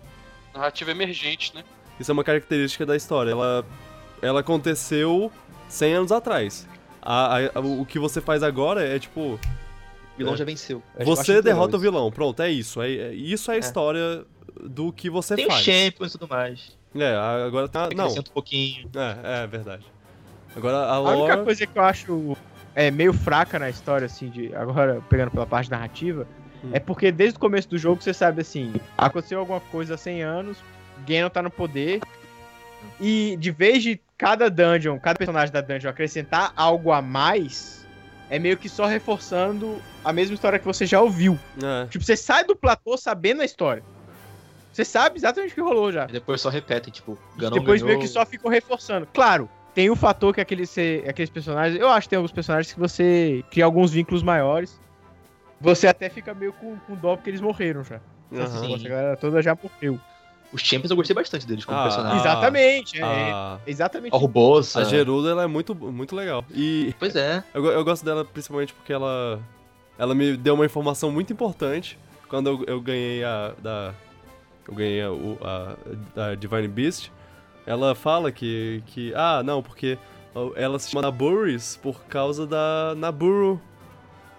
Narrativa emergente, né? Isso é uma característica da história. Ela, ela aconteceu 100 anos atrás. A- a- o que você faz agora é tipo. O vilão É. já venceu. Eu acho Você derrota o vilão. Pronto, é isso. É, é- isso é a É. história do que você Tem faz. champions e tudo mais. É, agora tá. Não. Um pouquinho. É, é verdade. Agora a A única coisa que eu acho é, meio fraca na história, assim, de agora pegando pela parte narrativa, Hum. é porque desde o começo do jogo você sabe assim, aconteceu alguma coisa há 100 anos, Ganon tá no poder, e de vez de cada dungeon, cada personagem da dungeon acrescentar algo a mais, é meio que só reforçando a mesma história que você já ouviu. É. Tipo, você sai do platô sabendo a história. Você sabe exatamente o que rolou já. E depois só repetem, tipo, Ganon Depois ganhou... meio que só ficou reforçando. Claro, tem o fator que aqueles, aqueles personagens. Eu acho que tem alguns personagens que você cria alguns vínculos maiores. Você até fica meio com, com dó porque eles morreram já. Aham. Sim. Nossa, a galera toda já morreu. Os champions eu gostei bastante deles como Ah, personagem. exatamente, é, A, exatamente. A Rubosa. a Gerudo ela é muito, muito legal. E Pois é. eu, eu gosto dela principalmente porque ela. Ela me deu uma informação muito importante quando eu, eu ganhei a. Da, eu ganhei a, o- a, da Divine Beast. Ela fala que. que ah, não, porque ela se chama Naburis por causa da Naburu.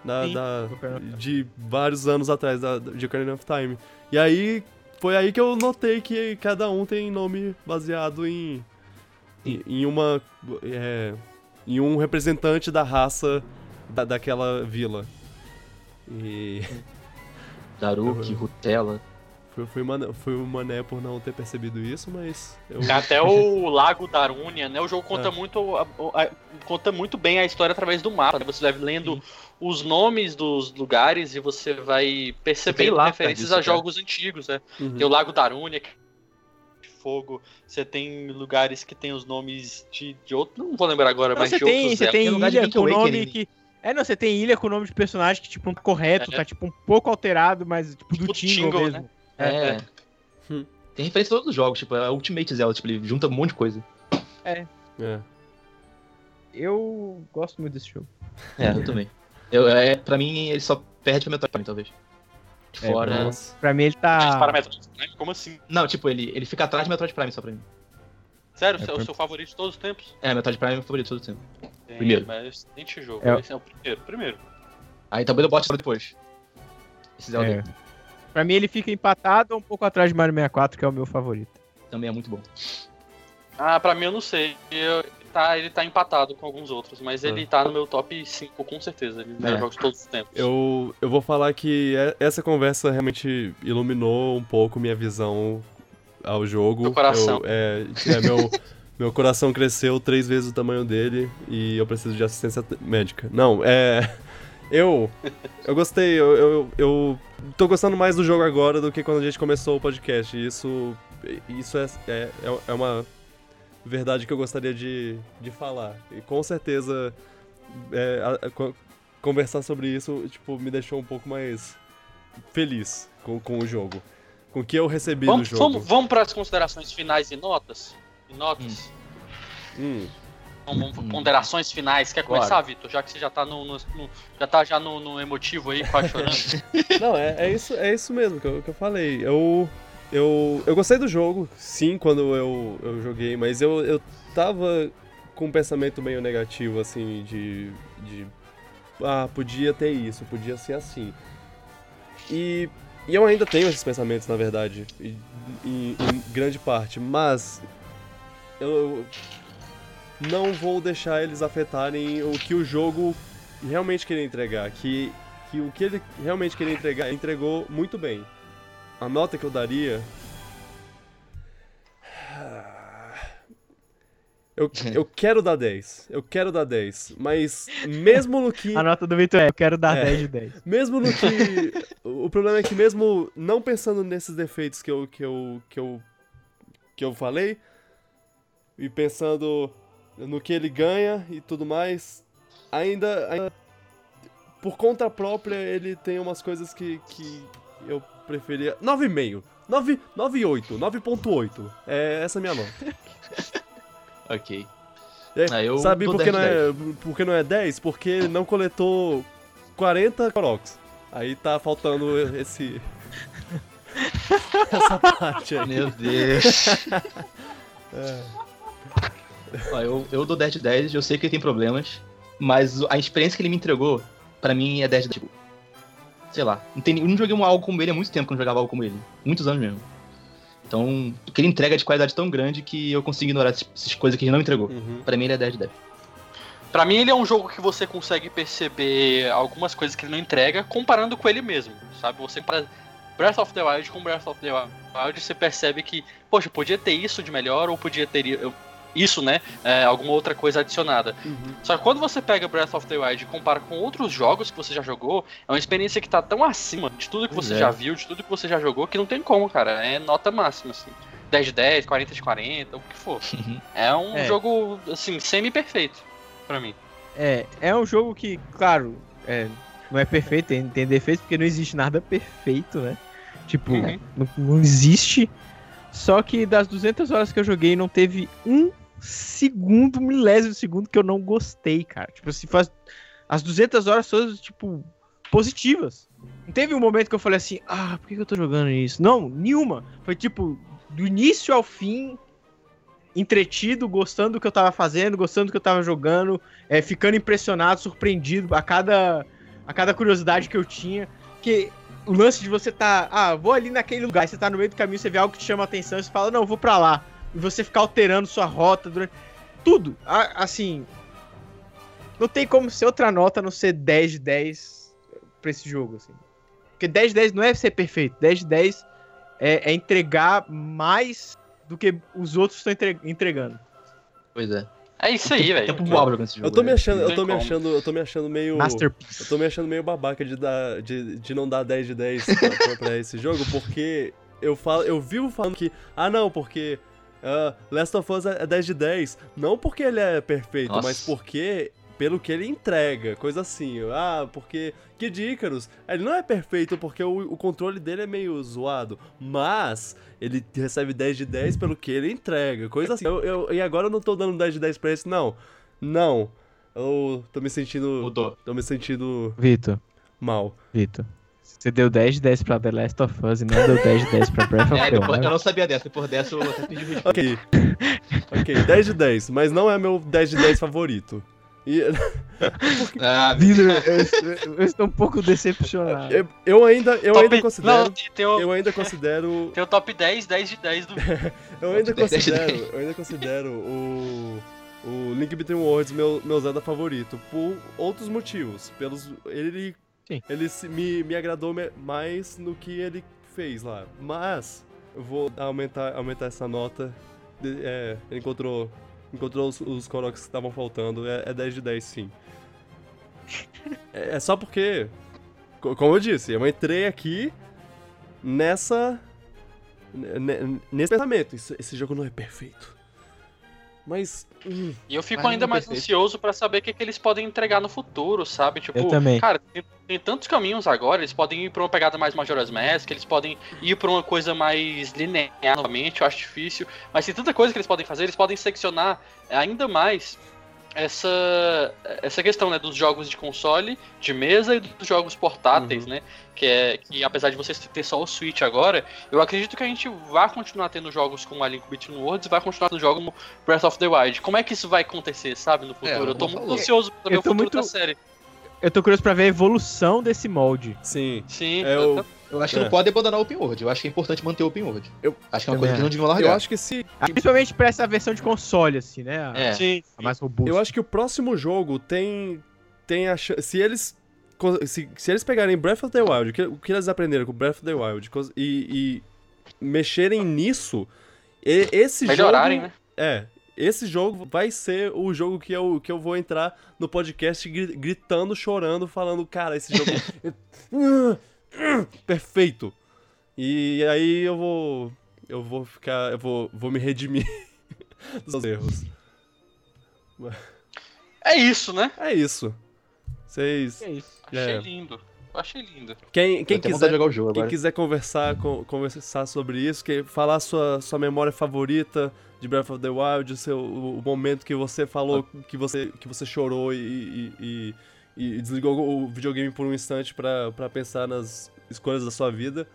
Da, da- of de vários anos atrás, da, de Ocarina of Time. E aí, foi aí que eu notei que cada um tem nome baseado em, em, em uma, é, em um representante da raça da, daquela vila. E Daruki, Rutella. Foi, foi, mané, foi um mané por não ter percebido isso, mas eu... Até o Lago Darúnia, né? O jogo conta É. muito a- a- conta muito bem a história através do mapa. né? Você vai lendo Sim. os nomes dos lugares e você vai percebendo lá, referências cara, a disso, cara. jogos antigos, né? Uhum. Tem o Lago Darúnia, que é de fogo. Você tem lugares que tem os nomes de, de outro. Não vou lembrar agora, Não, mas você de tem, outros. você Zelda. tem Tem lugar ilha com nome Awakening. que. É, não, você tem ilha com nome de personagem que, tipo, não tá correto, É. tá, tipo, um pouco alterado, mas, tipo, do Tipo Tingle, Tingle, mesmo. É. É. Hum. Tem referência a todos os jogos, tipo, a Ultimate Zelda, tipo, ele junta um monte de coisa. É. Eu gosto muito desse jogo. É, eu também. Eu, é, pra mim, ele só perde pra Metroid Prime, talvez. É, Fora. Nossa. Pra mim ele tá. para Metroid Prime? Como assim? Não, tipo, ele, ele fica atrás de Metroid Prime só pra mim. Sério, É, é o seu favorito de todos os tempos? É, Metroid Prime é meu favorito todo tempo. Tem, Primeiro. Mas excelente jogo. É o- Esse é o primeiro. Primeiro. Aí talvez eu bote depois. Esse Zelda É. Pra mim ele fica empatado ou um pouco atrás de Mario 64, que é o meu favorito. também é muito bom. Ah, pra mim eu não sei. Eu- tá, ele tá empatado com alguns outros, mas Ah. ele tá no meu top 5 com certeza. Ele é. Jogos de todos os tempos. Eu, eu vou falar que é- essa conversa realmente iluminou um pouco minha visão ao jogo. Meu coração. Eu- é, é, meu, meu coração cresceu três vezes o tamanho dele e eu preciso de assistência médica. Não, é. Eu. Eu gostei, eu, eu, eu tô gostando mais do jogo agora do que quando a gente começou o podcast. E isso. Isso é, é, é uma verdade que eu gostaria de, de falar. E com certeza. é, a- a- co- conversar sobre isso, tipo, me deixou um pouco mais feliz com, com o jogo. Com o que eu recebi Vamos, do jogo. vamos, vamos para as considerações finais e notas? E notas? Hum. Hum. Ponderações finais. Quer Claro. começar, Vitor? Já que você já tá no, no- no- já tá já no, no emotivo aí, quase chorando. Não, é, é, isso, é isso mesmo que eu, que eu falei. Eu, eu, eu gostei do jogo, sim, quando eu, eu joguei, mas eu, eu tava com um pensamento meio negativo, assim, de, de. Ah, podia ter isso, podia ser assim. E, e eu ainda tenho esses pensamentos, na verdade, em, em grande parte, mas. Eu não vou deixar eles afetarem o que o jogo realmente queria entregar, que, que o que ele realmente queria entregar, ele entregou muito bem. A nota que eu daria. Eu, eu quero dar 10. Eu quero dar 10. Mas mesmo no que. A nota do Vitor é: eu quero dar É. 10 de 10. Mesmo no que. o problema é que mesmo não pensando nesses defeitos que eu, que eu, que eu, que eu falei, e pensando no que ele ganha e tudo mais, ainda, ainda por conta própria ele tem umas coisas que, que eu preferia. 9,5. 9, 9,8. 9,8. É essa é a minha nota. Ok. É, Ah, eu Sabe por que, 10 não é, por que não é 10? Porque ele não coletou 40 Koroks. Aí tá faltando esse. Essa parte aí. Meu Deus. É. Ó, eu, eu dou 10 de 10, eu sei que ele tem problemas, mas a experiência que ele me entregou, pra mim, é 10 de 10. Tipo, sei lá, não, tem, eu não joguei um algo como ele há muito tempo que eu não jogava algo como ele. Muitos anos mesmo. Então, o que ele entrega é de qualidade tão grande que eu consigo ignorar essas, essas coisas que ele não entregou. Uhum. Pra mim, ele é 10 de 10. Pra mim, ele é um jogo que você consegue perceber algumas coisas que ele não entrega, comparando com ele mesmo, sabe? Você para Breath of the Wild com Breath of the Wild, você percebe que, poxa, podia ter isso de melhor, ou podia ter isso, né? é, alguma outra coisa adicionada. Uhum. Só que quando você pega Breath of the Wild e compara com outros jogos que você já jogou, é uma experiência que tá tão acima de tudo que Pois você é. já viu, de tudo que você já jogou, que não tem como, cara. É nota máxima, assim. 10 de 10, 40 de 40, o que for. É um É. jogo, assim, semi-perfeito pra mim. É, é um jogo que, claro, é, não é perfeito, tem, tem defeitos, porque não existe nada perfeito, né? Tipo, Uhum. não, não existe. Só que das 200 horas que eu joguei, não teve um segundo, milésimo segundo que eu não gostei, cara. Tipo, se faz as 200 horas todas, tipo, positivas. Não teve um momento que eu falei assim, ah, por que eu tô jogando isso? Não, nenhuma. Foi tipo, do início ao fim, entretido, gostando do que eu tava fazendo, gostando do que eu tava jogando, é, ficando impressionado, surpreendido a cada, a cada curiosidade que eu tinha. Que o lance de você tá, ah, vou ali naquele lugar, você tá no meio do caminho, você vê algo que te chama a atenção, você fala, não, vou pra lá. E você ficar alterando sua rota durante. Tudo. A- assim. Não tem como ser outra nota a não ser 10 de 10 pra esse jogo, assim. Porque 10 de 10 não é ser perfeito. 10 de 10 é, é entregar mais do que os outros estão entre- entregando. Pois é. É isso aí, velho. Tempo voável jogando esse jogo. Eu tô me achando, eu tô me achando, eu tô me achando meio Masterpiece. Eu tô me achando meio babaca de, dar, de, de não dar 10 de 10 pra, pra- pra esse jogo, porque eu, falo, eu vivo falando que, ah não, porque ah, Last of Us é 10 de 10. Não porque ele é perfeito, Nossa. mas porque pelo que ele entrega, coisa assim. Ah, porque Kid Icarus, ele não é perfeito porque o, o controle dele é meio zoado, mas ele recebe 10 de 10 pelo que ele entrega, coisa assim. Eu, eu- e agora eu não tô dando 10 de 10 pra esse, não. Não. Eu tô me sentindo. Mudou. Tô me sentindo Vitor, mal. Vitor. Você deu 10 de 10 pra The Last of Us e não deu 10 de 10 pra Breath of É, the depois, eu Wild. não sabia dessa, depois dessa eu até pedi respeito. Ok. ok, 10 de 10, mas não é meu 10 de 10 favorito. E Ah, Vitor, eu, eu estou um pouco decepcionado. eu, eu ainda, eu Top- ainda considero. Não, o, Eu ainda considero. tem o top 10, 10 de 10 do Eu ainda Top 10 de considero. 10. Eu ainda considero o. O Link Between Worlds meu, meu Zelda favorito. Por outros motivos. Pelos. Ele. Sim. Ele se- me, me agradou mais no que ele fez lá. Mas. Vou aumentar, aumentar essa nota. De- é, ele encontrou. Encontrou os, os Koroks que estavam faltando. É, é 10 de 10, sim. É, é só porque. co- Como eu disse, eu entrei aqui nessa. ne- Nesse pensamento. Esse jogo não é perfeito. Mas. hum, E eu fico ainda mais perfeito. ansioso pra saber o que, que eles podem entregar no futuro, sabe? Tipo, Eu também. cara, tem, tem tantos caminhos agora, eles podem ir pra uma pegada mais Majora's Mask, eles podem ir pra uma coisa mais linear novamente, eu acho difícil. Mas tem tanta coisa que eles podem fazer, eles podem seccionar ainda mais essa, essa questão, né, dos jogos de console, de mesa e dos jogos portáteis, Uhum. né? Que é que apesar de vocês ter só o Switch agora, eu acredito que a gente vai continuar tendo jogos como a Link Between Worlds e vai continuar tendo jogos como Breath of the Wild. Como é que isso vai acontecer, sabe, no futuro? É, eu tô muito ansioso pra ver Eu o tô futuro muito- da série. Eu tô curioso pra ver a evolução desse molde. sim. Sim, É, eu- eu, Eu acho que É. não pode abandonar o Open World. Eu acho que é importante manter o Open World. Eu acho que é uma também coisa que não deviam largar. eu acho que se. Principalmente pra essa versão de console, assim, né? A, É. sim. a mais robusta. Eu acho que o próximo jogo tem. Tem a chance. Se eles. Se, se eles pegarem Breath of the Wild, o que, o que eles aprenderam com Breath of the Wild e, e mexerem nisso, e- esse Melhorarem, jogo. né? É. Esse jogo vai ser o jogo que eu, que eu vou entrar no podcast gri- gritando, chorando, falando, cara, esse jogo. é perfeito. E aí eu vou. Eu vou ficar. Eu vou, vou me redimir dos erros. É isso, né? É isso. Vocês. É isso. Achei É. lindo. Achei lindo. Quem, quem quiser, jogar o jogo quem quiser conversar, com- conversar sobre isso, que, falar sua, sua memória favorita de Breath of the Wild, o, seu, o, o momento que você falou que você, que você chorou e, e, e- e desligou o videogame por um instante pra pensar nas escolhas da sua vida.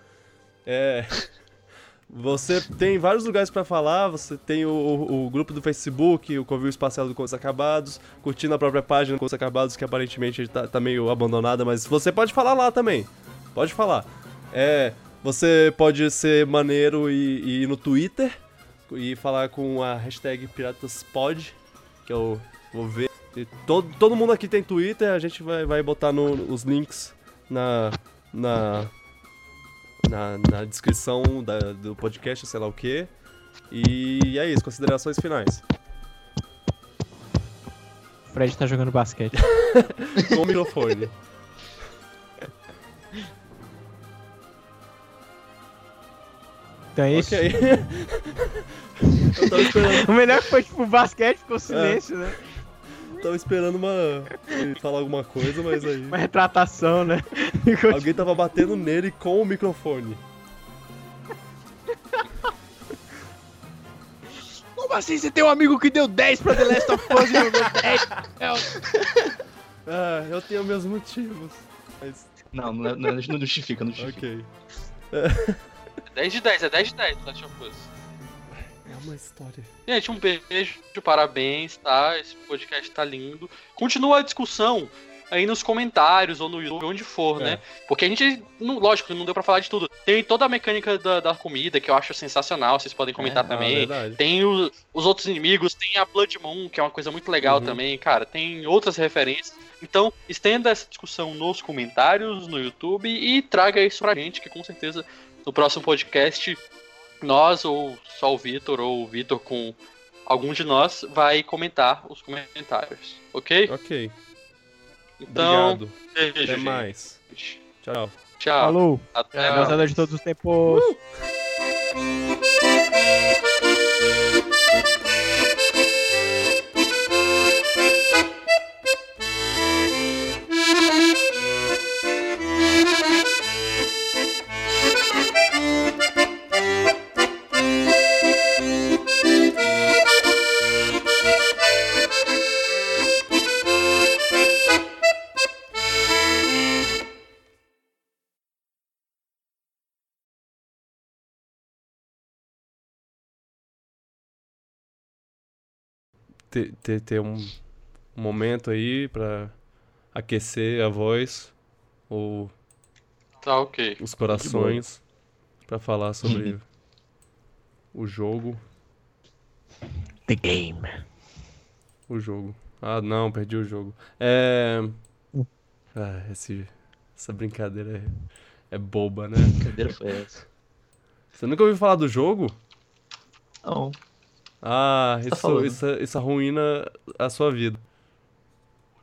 É. Você tem vários lugares pra falar, você tem o, o- o grupo do Facebook, o Covil Espacial do Contos Acabados, curtindo a própria página do Contos Acabados, que aparentemente tá, tá meio abandonada, mas você pode falar lá também. Pode falar. É, você pode ser maneiro e, e ir no Twitter e falar com a hashtag PiratasPod, que eu vou ver. E todo, todo mundo aqui tem Twitter, a gente vai, vai botar no- os links na, na, na, na descrição da- do podcast, sei lá o que. E é isso, considerações finais. O Fred tá jogando basquete. Com o microfone. Então é isso. ok. eu tava esperando, O melhor foi, tipo, o basquete ficou silêncio, né? tava esperando uma. ele falar alguma coisa, mas aí. Uma retratação, né? Alguém tava batendo nele com o microfone. Como assim você tem um amigo que deu 10 pra The Last of Us e não deu 10? Ah, eu tenho meus motivos. Mas, Não, não, não, não justifica, não justifica. ok. É 10 de 10, é 10 de 10, Last of Us. É uma história. Gente, um beijo, parabéns, tá? Esse podcast tá lindo. Continua a discussão aí nos comentários ou no YouTube, onde for, É. né? Porque a gente, não, lógico, não deu pra falar de tudo. Tem toda a mecânica da, da comida que eu acho sensacional, vocês podem comentar É, também. Ah, verdade. Tem o- os outros inimigos, tem a Blood Moon, que é uma coisa muito legal Uhum. também, cara. Tem outras referências. Então, estenda essa discussão nos comentários, no YouTube e traga isso pra gente, que com certeza no próximo podcast, nós, ou só o Vitor, ou o Vitor com algum de nós, vai comentar os comentários, ok? Ok. Então, Obrigado. beijo, Até gente. mais. Tchau. Tchau. Falou. Até. Gozada de todos os tempos. Ter, ter, ter um, um momento aí pra aquecer a voz ou Tá ok. os corações pra falar sobre o jogo. The game. O jogo. Ah, não, perdi o jogo. É. Ah, esse, essa brincadeira é, é boba, né? Brincadeira foi essa. Você nunca ouviu falar do jogo? Não. Ah, tá isso, falando? isso, isso arruína a sua vida.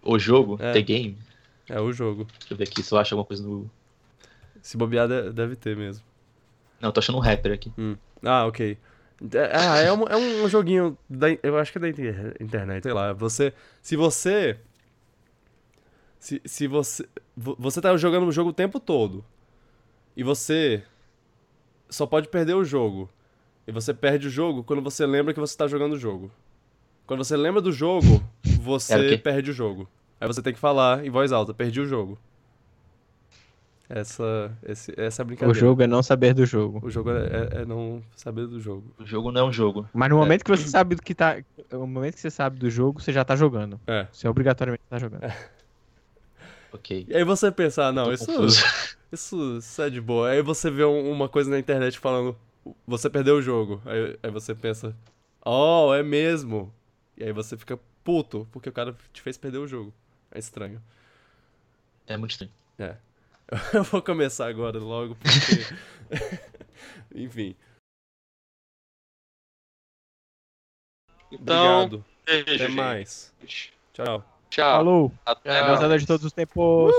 O jogo, É. The Game. É o jogo. Deixa eu ver aqui se eu acho alguma coisa no. Se bobear, de- deve ter mesmo. Não, tô achando um rapper aqui. Ah, ok. É- Ah, é um, é um joguinho da, eu acho que é da inter- internet, sei lá. Você, se você, se, se você, vo- você tá jogando o jogo o tempo todo e você só pode perder o jogo e você perde o jogo quando você lembra que você tá jogando o jogo. Quando você lembra do jogo, É o você quê? perde o jogo. Aí você tem que falar em voz alta, perdi o jogo. Essa, esse, essa é a O brincadeira. jogo é não saber do jogo. O jogo é, é- é não saber do jogo. O jogo não é um jogo. Mas no momento que você sabe do que tá. No momento que você sabe do jogo, você já tá jogando. É. Você obrigatoriamente tá jogando. Ok. E aí você pensa, ah, não, isso, isso, isso é de boa. Aí você vê um- uma coisa na internet falando, você perdeu o jogo. Aí, aí você pensa, oh, é mesmo. E aí você fica puto, porque o cara te fez perder o jogo. É estranho. É muito estranho. Eu vou começar agora logo, porque... Enfim, Então, obrigado. beijo, Até gente. mais. Tchau. Tchau. Falou! Até É, mais. Gozada de todos os tempos!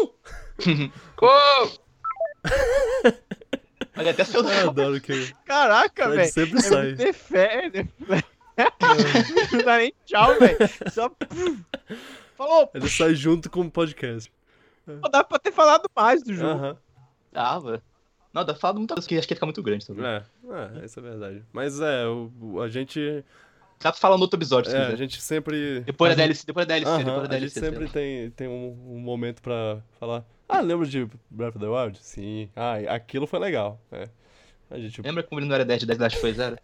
Gol! Olha, até seu Eu adoro que Caraca, velho! sempre sai. não ter fé. Não dá nem tchau, velho. Só. Falou! Ele sai junto com o podcast. Pô, Dá pra ter falado mais do jogo. Aham. Dava. Não, dá falado muita coisa que acho que ia ficar muito grande também. É, é, isso é verdade. Mas é, o, a gente. Dá pra falar no outro episódio, se É, a gente sempre. Depois da gente- DLC, depois da DLC, Aham, depois da a gente DLC. sempre tem, tem um, um momento pra falar. Ah, lembra de Breath of the Wild? Sim. Ah, aquilo foi legal. É. A gente. Lembra como ele não era 10 de 10 Last foi zero?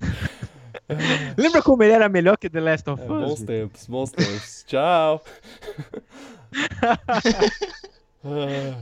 Lembra como ele era melhor que The Last of É, Us? bons tempos, bons tempos. Tchau. Ah.